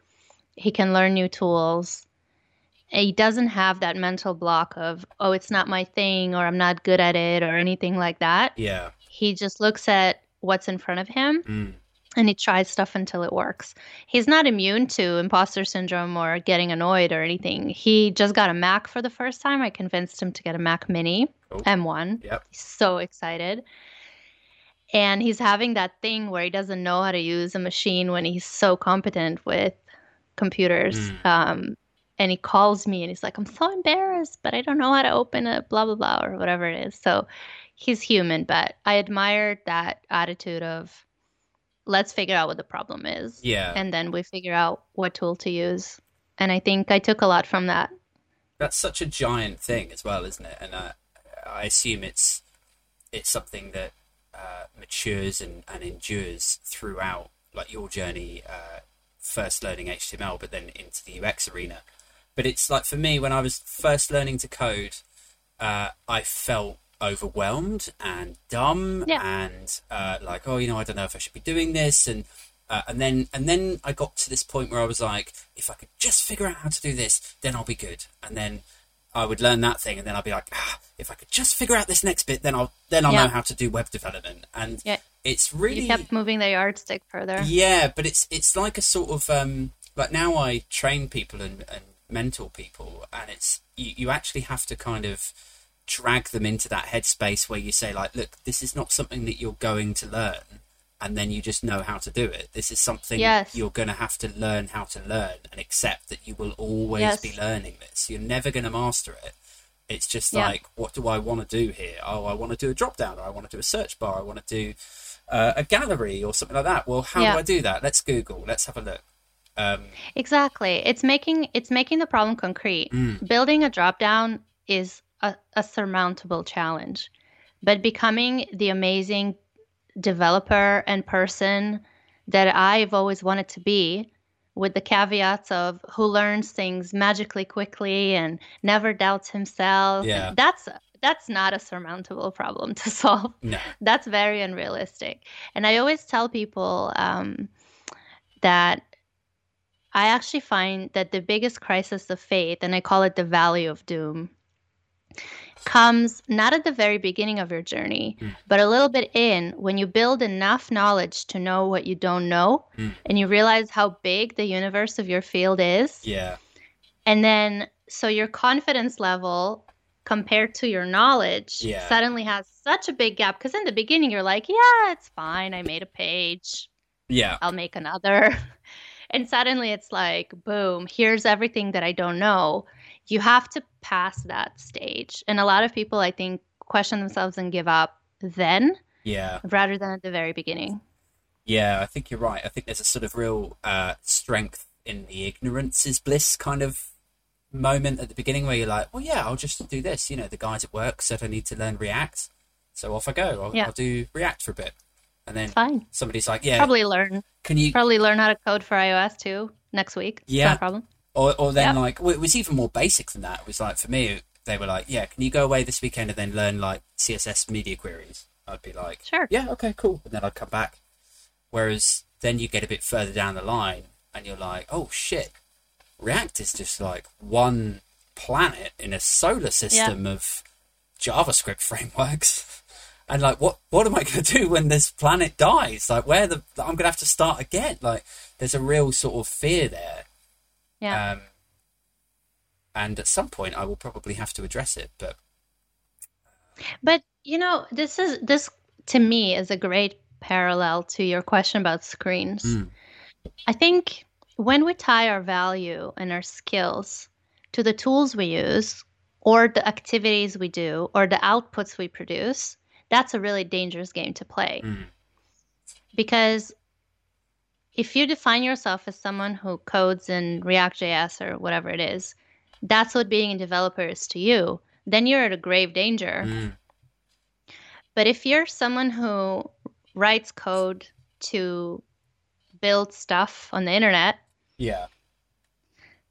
he can learn new tools. He doesn't have that mental block of, oh, it's not my thing, or I'm not good at it, or anything like that. Yeah. He just looks at what's in front of him Mm. and he tries stuff until it works. He's not immune to imposter syndrome or getting annoyed or anything. He just got a Mac for the first time. I convinced him to get a Mac Mini Cool. M1. Yep. He's so excited. And he's having that thing where he doesn't know how to use a machine when he's so competent with computers. Mm. Um, and he calls me and he's like, I'm so embarrassed, but I don't know how to open a blah, blah, blah, or whatever it is. So he's human, but I admired that attitude of let's figure out what the problem is. Yeah. And then we figure out what tool to use. And I think I took a lot from that. That's such a giant thing as well, isn't it? And uh, I assume it's it's something that uh, matures and, and endures throughout, like your journey, uh, first learning HTML, but then into the UX arena. But it's like for me, when I was first learning to code, uh, I felt overwhelmed and dumb Yeah. and uh, like, oh, you know, I don't know if I should be doing this, and uh, and then and then I got to this point where I was like, if I could just figure out how to do this, then I'll be good. And then I would learn that thing, and then I'd be like, ah, if I could just figure out this next bit, then I'll then I'll Yeah. know how to do web development. And Yeah. it's really You kept moving the yardstick further. yeah, but it's it's like a sort of um like now I train people and, and mentor people and it's you, you actually have to kind of drag them into that headspace where you say like look this is not something that you're going to learn and then you just know how to do it this is something Yes. you're going to have to learn how to learn and accept that you will always Yes. be learning this you're never going to master it it's just Yeah. like what do i want to do here oh i want to do a drop down or i want to do a search bar i want to do uh, a gallery or something like that well how Yeah. do i do that let's google let's have a look um, Exactly. It's making it's making the problem concrete. Mm. Building a drop down is a, a surmountable challenge. But becoming the amazing developer and person that I've always wanted to be with the caveats of who learns things magically quickly and never doubts himself. Yeah. That's that's not a surmountable problem to solve no that's very unrealistic. And I always tell people um, that I actually find that the biggest crisis of faith, and I call it the valley of doom, comes not at the very beginning of your journey, Mm. but a little bit in when you build enough knowledge to know what you don't know Mm. and you realize how big the universe of your field is. yeah And then, so your confidence level compared to your knowledge Yeah. suddenly has such a big gap. Because in the beginning, you're like, yeah, it's fine. I made a page. yeah I'll make another. And suddenly it's like, boom, here's everything that I don't know. You have to pass that stage. And a lot of people, I think, question themselves and give up then yeah rather than at the very beginning. Yeah, I think you're right. I think there's a sort of real uh, strength in the ignorance is bliss kind of moment at the beginning where you're like, well, yeah, I'll just do this. You know, the guys at work said I need to learn React, so off I go. I'll, Yeah. I'll do React for a bit, and then fine. somebody's like, yeah, Probably learn. can you? Probably learn how to code for iOS too next week. Yeah. problem. Or, or then Yeah. like, well, it was even more basic than that. It was like for me, they were like, yeah, can you go away this weekend and then learn like CSS media queries? I'd be like, Sure. yeah, okay, cool. And then I'd come back. Whereas then you get a bit further down the line and you're like, oh shit, React is just like one planet in a solar system of JavaScript frameworks. And like, what what am I going to do when this planet dies? Like, where the I'm going to have to start again. Like, there's a real sort of fear there. Yeah. Um, and at some point, I will probably have to address it. But But you know, this is this to me is a great parallel to your question about screens. Mm. I think when we tie our value and our skills to the tools we use or the activities we do or the outputs we produce, that's a really dangerous game to play. Mm. Because if you define yourself as someone who codes in React.js or whatever it is, that's what being a developer is to you, then you're at a grave danger. mm, But if you're someone who writes code to build stuff on the internet, yeah,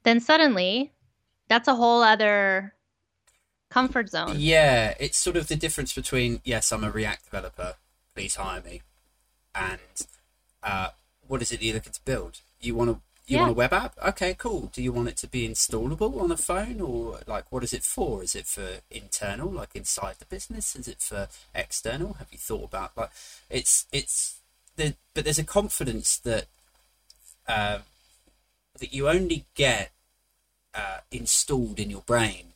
then suddenly that's a whole other comfort zone. yeah, it's sort of the difference between yes, I'm a React developer, please hire me, and uh, what is it you're looking to build? You want to you want a web app? Okay, cool. Do you want it to be installable on a phone, or like what is it for? Is it for internal, like inside the business? Is it for external? Have you thought about like it's it's the but there's a confidence that um, that you only get uh, installed in your brain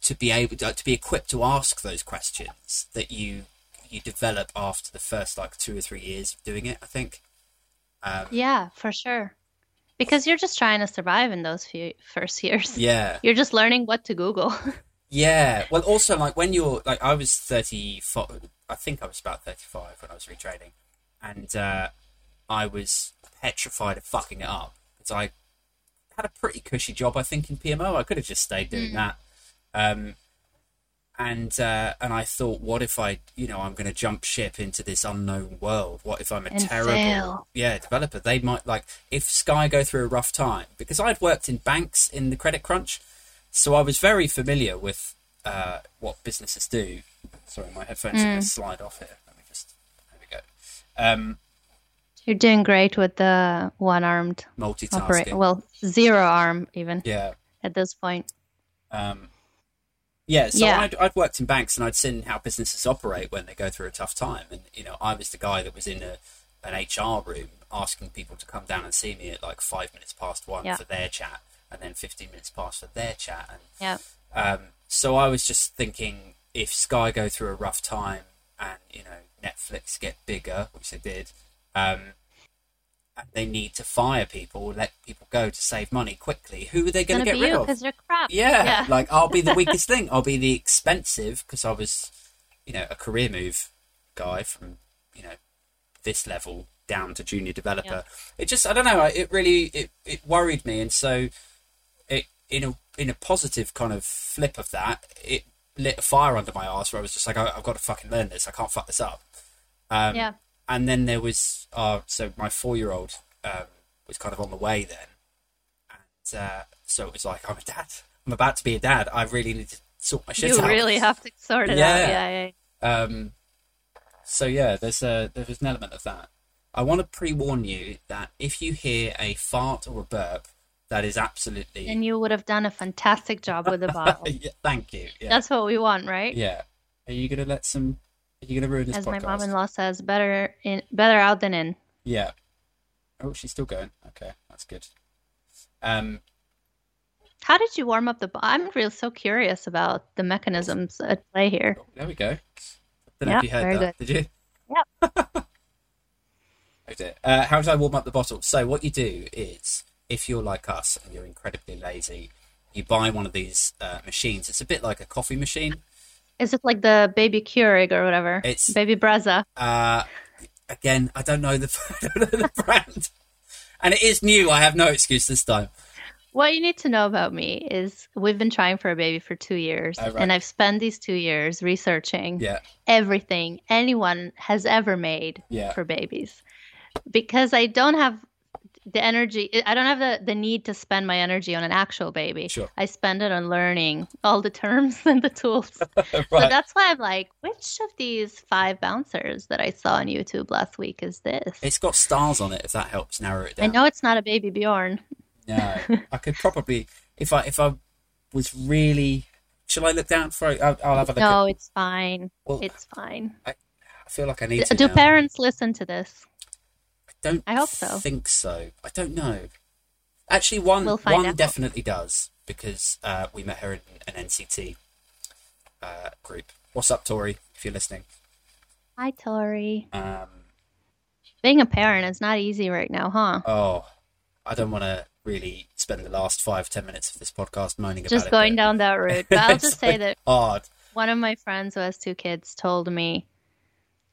to be able to, to be equipped to ask those questions that you you develop after the first like two or three years of doing it. I think. Um, Yeah, for sure. Because you're just trying to survive in those few first years. Yeah. You're just learning what to Google. Yeah. Well, also like when you're like I was thirty five. I think I was about thirty five when I was retraining, and uh, I was petrified of fucking it up because I had a pretty cushy job. I think in PMO, I could have just stayed doing that. Um, and uh, and I thought, what if I, you know, I'm going to jump ship into this unknown world? What if I'm a And terrible, fail. yeah, developer? They might like if Sky go through a rough time because I'd worked in banks in the credit crunch, so I was very familiar with uh, what businesses do. Sorry, my headphones are going to slide off here. Let me just there we go. Um, You're doing great with the one-armed multitasking. operate. Well, zero arm even yeah. at this point. Um, yeah, so Yeah. I'd, I'd worked in banks and I'd seen how businesses operate when they go through a tough time. And, you know, I was the guy that was in a, an HR room asking people to come down and see me at like five minutes past one Yeah. for their chat and then 15 minutes past for their chat. And Yeah. um, so I was just thinking if Sky go through a rough time and, you know, Netflix get bigger, which they did, um, they need to fire people, let people go to save money quickly, who are they going to get rid of? because you're crap. Yeah, Yeah. like I'll be the weakest thing. I'll be the expensive because I was, you know, a career move guy from, you know, this level down to junior developer. It just, I don't know, it really, it, it worried me, and so it in a in a positive kind of flip of that, it lit a fire under my ass where I was just like, I, I've got to fucking learn this. I can't fuck this up. Um, Yeah. And then there was, uh, so my four year old um, was kind of on the way then. And uh, so it was like, I'm a dad. I'm about to be a dad. I really need to sort my shit You out. really have to sort it Yeah. out. Yeah, yeah. Um, so yeah, there's a there's an element of that. I want to pre-warn you that if you hear a fart or a burp, that is absolutely. And you would have done a fantastic job with the bottle. Yeah, thank you. Yeah. That's what we want, right? yeah. Are you gonna let some? Are gonna ruin this As podcast? my mom-in-law says, better in, better out than in. Yeah. Oh, she's still going. Okay, that's good. Um, How did you warm up the? bo- I'm really so curious about the mechanisms at play here. there we go. Don't Yeah, if you heard very that. good. Did you? Yep. oh dear. Uh, how did I warm up the bottle? So what you do is, if you're like us and you're incredibly lazy, you buy one of these uh, machines. It's a bit like a coffee machine. Is it like the baby Keurig or whatever? It's- baby Brezza. Uh, again, I don't know the don't know the brand, and it is new. I have no excuse this time. What you need to know about me is we've been trying for a baby for two years, Oh, right. and I've spent these two years researching Yeah, everything anyone has ever made Yeah. for babies because I don't have the energy I don't have the, the need to spend my energy on an actual baby. Sure. I spend it on learning all the terms and the tools. So that's why I'm like, which of these five bouncers that I saw on YouTube last week is this? It's got stars on it. If that helps narrow it down I know it's not a baby Bjorn. No, I could probably if I if I was really. Shall I look down for? I'll, I'll have a look. No, at, it's fine. Well, It's fine. I feel like I need to. Do parents listen to this? I don't. I hope so. Think so. I don't know. Actually, one We'll one out. definitely does because uh, we met her in an NCT uh, group. What's up, Tori? If you're listening, Hi, Tori. um, Being a parent is not easy right now, huh? oh, I don't want to really spend the last five ten minutes of this podcast moaning about it. Just going down that route. But I'll just say that hard. one of my friends who has two kids told me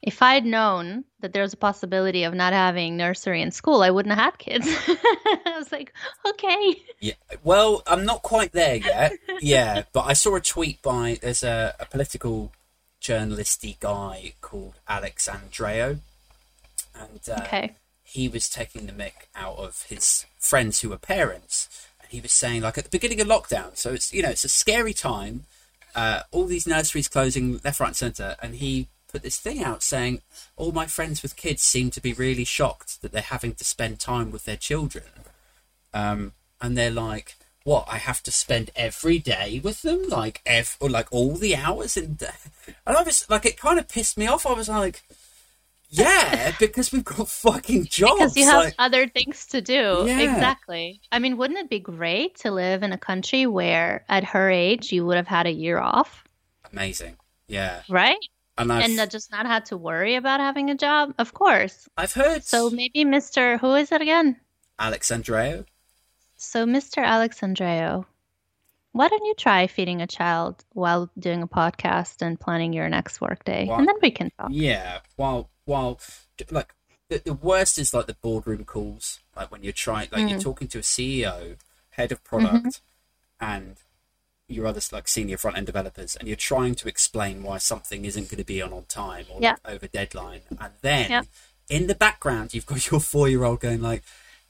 if I'd known that there was a possibility of not having nursery in school, I wouldn't have had kids. I was like, okay. Yeah. Well, I'm not quite there yet. yeah, but I saw a tweet by there's a, a political journalisty guy called Alex Andreou, and uh, Okay. he was taking the mick out of his friends who were parents, and he was saying like at the beginning of lockdown, so it's you know it's a scary time. Uh, all these nurseries closing left, right, and centre, and he put this thing out saying all my friends with kids seem to be really shocked that they're having to spend time with their children um, and they're like, "What? I have to spend every day with them, like ev- or like all the hours?" And and I was like, it kind of pissed me off. I was like, "Yeah, because we've got fucking jobs." Because you have like, other things to do. Yeah. Exactly. I mean, wouldn't it be great to live in a country where at her age you would have had a year off, amazing, yeah. right? And I've, and just not had to worry about having a job? Of course. I've heard So maybe Mr. Who is it again? Alex Andreou. So, Mr. Alex Andreou, why don't you try feeding a child while doing a podcast and planning your next workday, and then we can talk. Yeah, while while like the, the worst is like the boardroom calls, like when you're trying, like you're mm. talking to a CEO, head of mm-hmm. product, and your other like senior front end developers, and you're trying to explain why something isn't going to be on on time or Yeah. over deadline, and then Yeah. in the background you've got your four year old going like,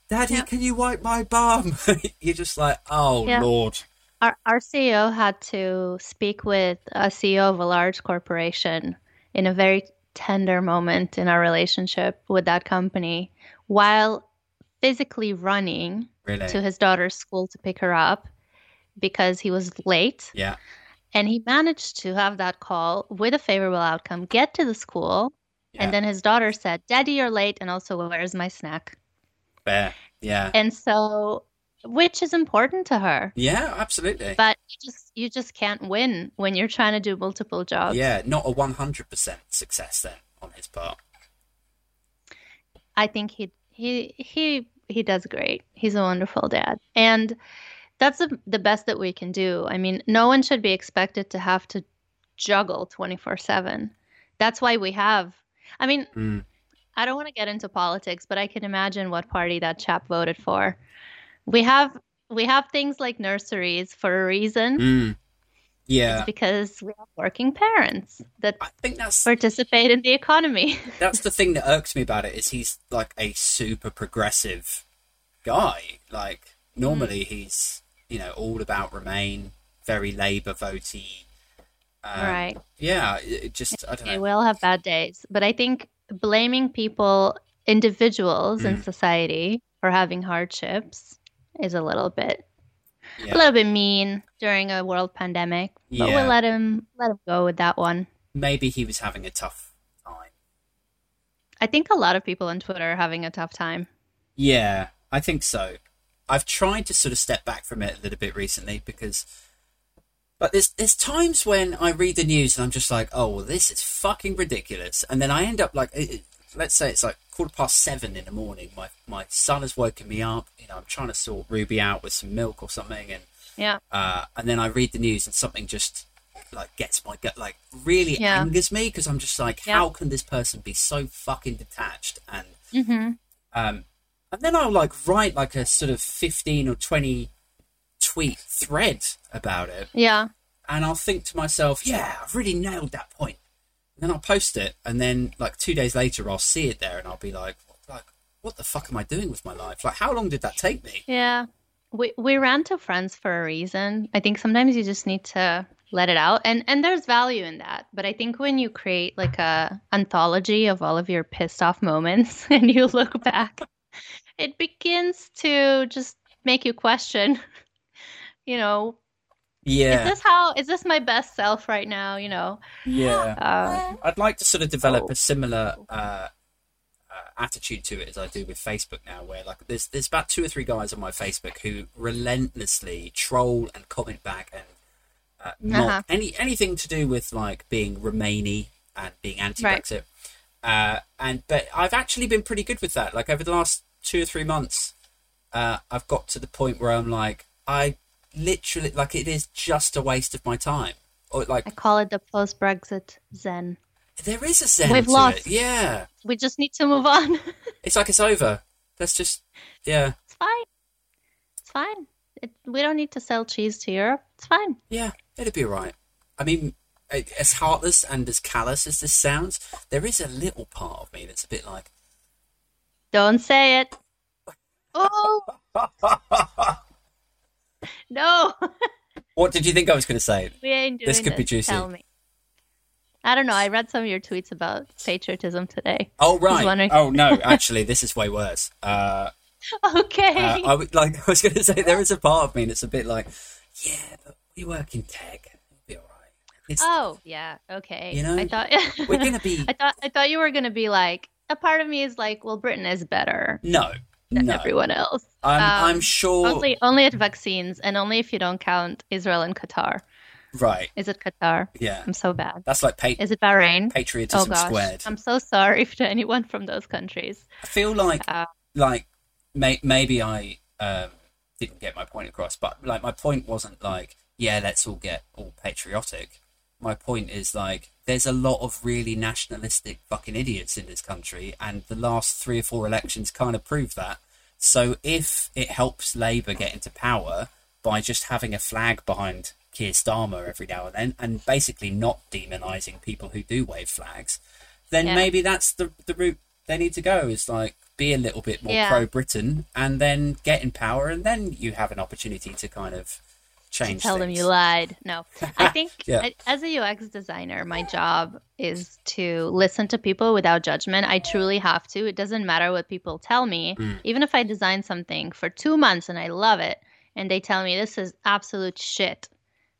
"Daddy, Yeah. can you wipe my bum?" you're just like, "Oh. Lord." Our, our CEO had to speak with a CEO of a large corporation in a very tender moment in our relationship with that company while physically running Really? to his daughter's school to pick her up because he was late. Yeah. And he managed to have that call with a favorable outcome, get to the school. Yeah. And then his daughter said, Daddy, you're late. And also, where's my snack? Fair. Yeah. And so, which is important to her. Yeah, absolutely. But you just you just can't win when you're trying to do multiple jobs. Yeah, not a 100% success then on his part. I think he he he he does great. He's a wonderful dad, and that's the the best that we can do. I mean, no one should be expected to have to juggle twenty four seven. That's why we have. I mean, Mm. I don't want to get into politics, but I can imagine what party that chap voted for. We have we have things like nurseries for a reason. Mm. Yeah, It's because we have working parents that I think that's participate in the economy. that's the thing that irks me about it is he's like a super progressive guy. Like normally Mm. he's you know all about Remain, very Labour votey. Um, Right. Yeah, it just I don't know. we all have bad days, but I think blaming people, individuals in Mm. society for having hardships is a little bit Yeah. a little bit mean during a world pandemic. But Yeah. we'll let him let him go with that one. Maybe he was having a tough time. I think a lot of people on Twitter are having a tough time. Yeah, I think so. I've tried to sort of step back from it a little bit recently because, but there's there's times when I read the news and I'm just like, oh, well, this is fucking ridiculous, and then I end up like, it, let's say it's like quarter past seven in the morning. My my son has woken me up. You know, I'm trying to sort Ruby out with some milk or something, and Yeah. uh, and then I read the news and something just like gets my gut, like really Yeah. angers me because I'm just like, Yeah. how can this person be so fucking detached and Mm-hmm. um, and then I'll like write like a sort of 15 or 20 tweet thread about it. Yeah. And I'll think to myself, yeah, I've really nailed that point. And then I'll post it. And then like two days later, I'll see it there and I'll be like, like, what the fuck am I doing with my life? Like, how long did that take me? Yeah. We we ran to friends for a reason. I think sometimes you just need to let it out and and there's value in that. But I think when you create like a anthology of all of your pissed off moments and you look back, it begins to just make you question you know, Yeah. is this how is this my best self right now, you know? yeah. Uh, I'd like to sort of develop Oh. a similar uh, uh, attitude to it as I do with Facebook now, where like there's there's about two or three guys on my Facebook who relentlessly troll and comment back and uh, mock Uh-huh. any anything to do with like being Remainy and being anti-Brexit. Uh, and but I've actually been pretty good with that. Like over the last two or three months, uh, I've got to the point where I'm like, I literally like it is just a waste of my time. Or like I call it the post Brexit zen. there is a sense We've lost. it. Yeah. We just need to move on. It's like it's over. Let's just yeah. It's fine. It's fine. It, we don't need to sell cheese to Europe. It's fine. Yeah, it'll be alright. I mean, as heartless and as callous as this sounds, there is a little part of me that's a bit like, Don't say it. Oh no, what did you think I was going to say? we ain't doing This could be juicy. Tell me. I don't know. I read some of your tweets about patriotism today. Oh right. wondering- Oh no, actually, this is way worse. Uh, Okay. uh, I would like. I was going to say there is a part of me that's a bit like, yeah, but we work in tech. Be alright. It's oh yeah. Okay. You know, I thought we're gonna be I thought I thought you were gonna be like a part of me is like, well, Britain is better no, than no. everyone else. I'm, Um, I'm sure. Only only at vaccines, and only if you don't count Israel and Qatar. Right. Is it Qatar? Yeah. I'm so bad. That's like pa- Is it Bahrain? patriotism Oh gosh, squared. I'm so sorry to anyone from those countries. I feel like Uh, like may- maybe I um didn't get my point across. But like my point wasn't like, yeah, let's all get all patriotic. My point is like, there's a lot of really nationalistic fucking idiots in this country, and the last three or four elections kind of prove that. So if it helps Labour get into power by just having a flag behind Keir Starmer every now and then, and basically not demonising people who do wave flags, then Yeah. maybe that's the the route they need to go. Is like be a little bit more Yeah. pro Britain, and then get in power, and then you have an opportunity to kind of change. tell them you lied. No, I think Yeah. As a UX designer, my job is to listen to people without judgment. I truly have to. It doesn't matter what people tell me. Mm. Even if I design something for two months and I love it, and they tell me this is absolute shit,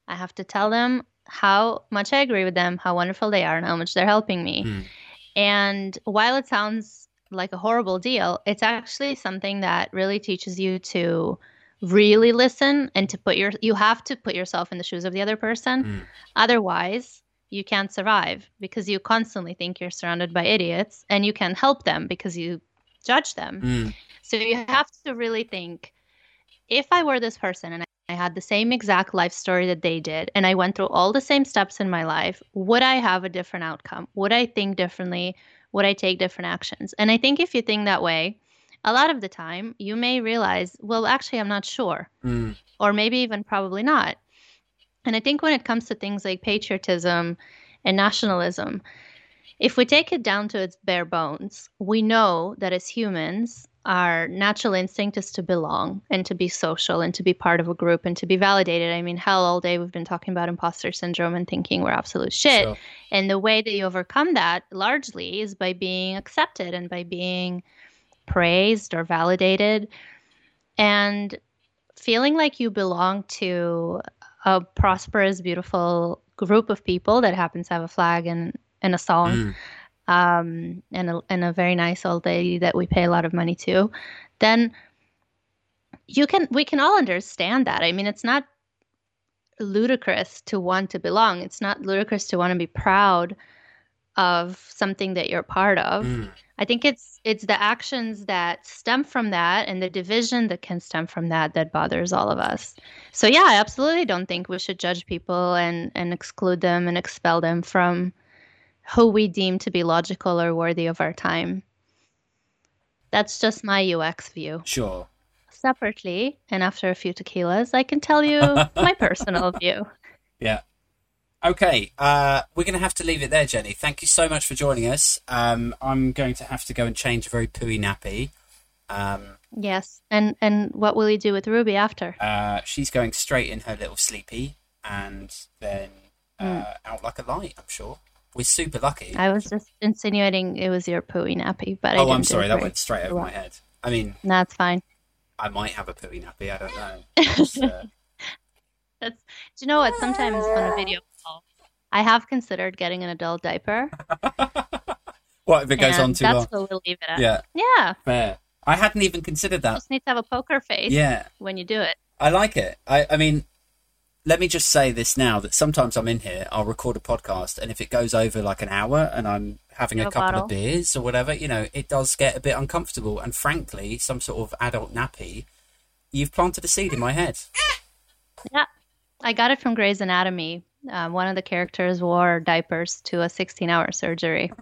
I have to tell them how much I agree with them, how wonderful they are, and how much they're helping me. Mm. And while it sounds like a horrible deal, it's actually something that really teaches you to really listen and to put your you have to put yourself in the shoes of the other person. Mm. Otherwise, you can't survive because you constantly think you're surrounded by idiots and you can't help them because you judge them. Mm. So you have to really think if I were this person and I had the same exact life story that they did and I went through all the same steps in my life, would I have a different outcome? Would I think differently? Would I take different actions? And I think if you think that way, a lot of the time you may realize, well, actually, I'm not sure, Mm. or maybe even probably not. And I think when it comes to things like patriotism and nationalism, if we take it down to its bare bones, we know that as humans, our natural instinct is to belong and to be social and to be part of a group and to be validated. I mean, hell, all day we've been talking about imposter syndrome and thinking we're absolute shit. Sure. And the way that you overcome that largely is by being accepted and by being praised or validated and feeling like you belong to a prosperous, beautiful group of people that happens to have a flag and, and a song Mm. um, and, a, and a very nice old lady that we pay a lot of money to, then you can we can all understand that. I mean, it's not ludicrous to want to belong. It's not ludicrous to want to be proud of something that you're part of. Mm. I think it's it's the actions that stem from that and the division that can stem from that that bothers all of us. So yeah, I absolutely don't think we should judge people and and exclude them and expel them from who we deem to be logical or worthy of our time. That's just my UX view. Sure. Separately, and after a few tequilas, I can tell you my personal view. Yeah. Okay, uh, we're going to have to leave it there, Jenny. Thank you so much for joining us. Um, I'm going to have to go and change a very pooey nappy. Um, Yes. And and what will you do with Ruby after? uh, she's going straight in her little sleepy and then uh, out like a light, I'm sure. We're super lucky. I was just insinuating it was your pooey nappy, but oh, didn't I'm sorry, that went straight over my head. I mean, That's fine. I might have a pooey nappy, I don't know. Uh, That's. Do you know what? Sometimes on a video I have considered getting an adult diaper. what if it goes on too that's long? what we'll leave it at. Yeah, Yeah. fair. I hadn't even considered that. You just need to have a poker face Yeah. when you do it. I like it. I, I mean, let me just say this now that sometimes I'm in here, I'll record a podcast, and if it goes over like an hour and I'm having a a couple bottle. of beers or whatever, you know, it does get a bit uncomfortable. And frankly, some sort of adult nappy, you've planted a seed in my head. Yeah. I got it from Grey's Anatomy. Um, one of the characters wore diapers to a 16 hour surgery.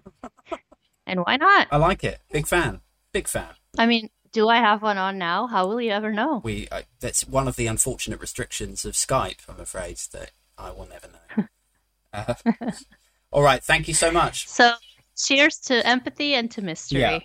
and why not? I like it. Big fan. Big fan. I mean, do I have one on now? How will you ever know? We uh, that's one of the unfortunate restrictions of Skype. I'm afraid that I will never know. uh, all right. Thank you so much. So, cheers to empathy and to mystery. Yeah.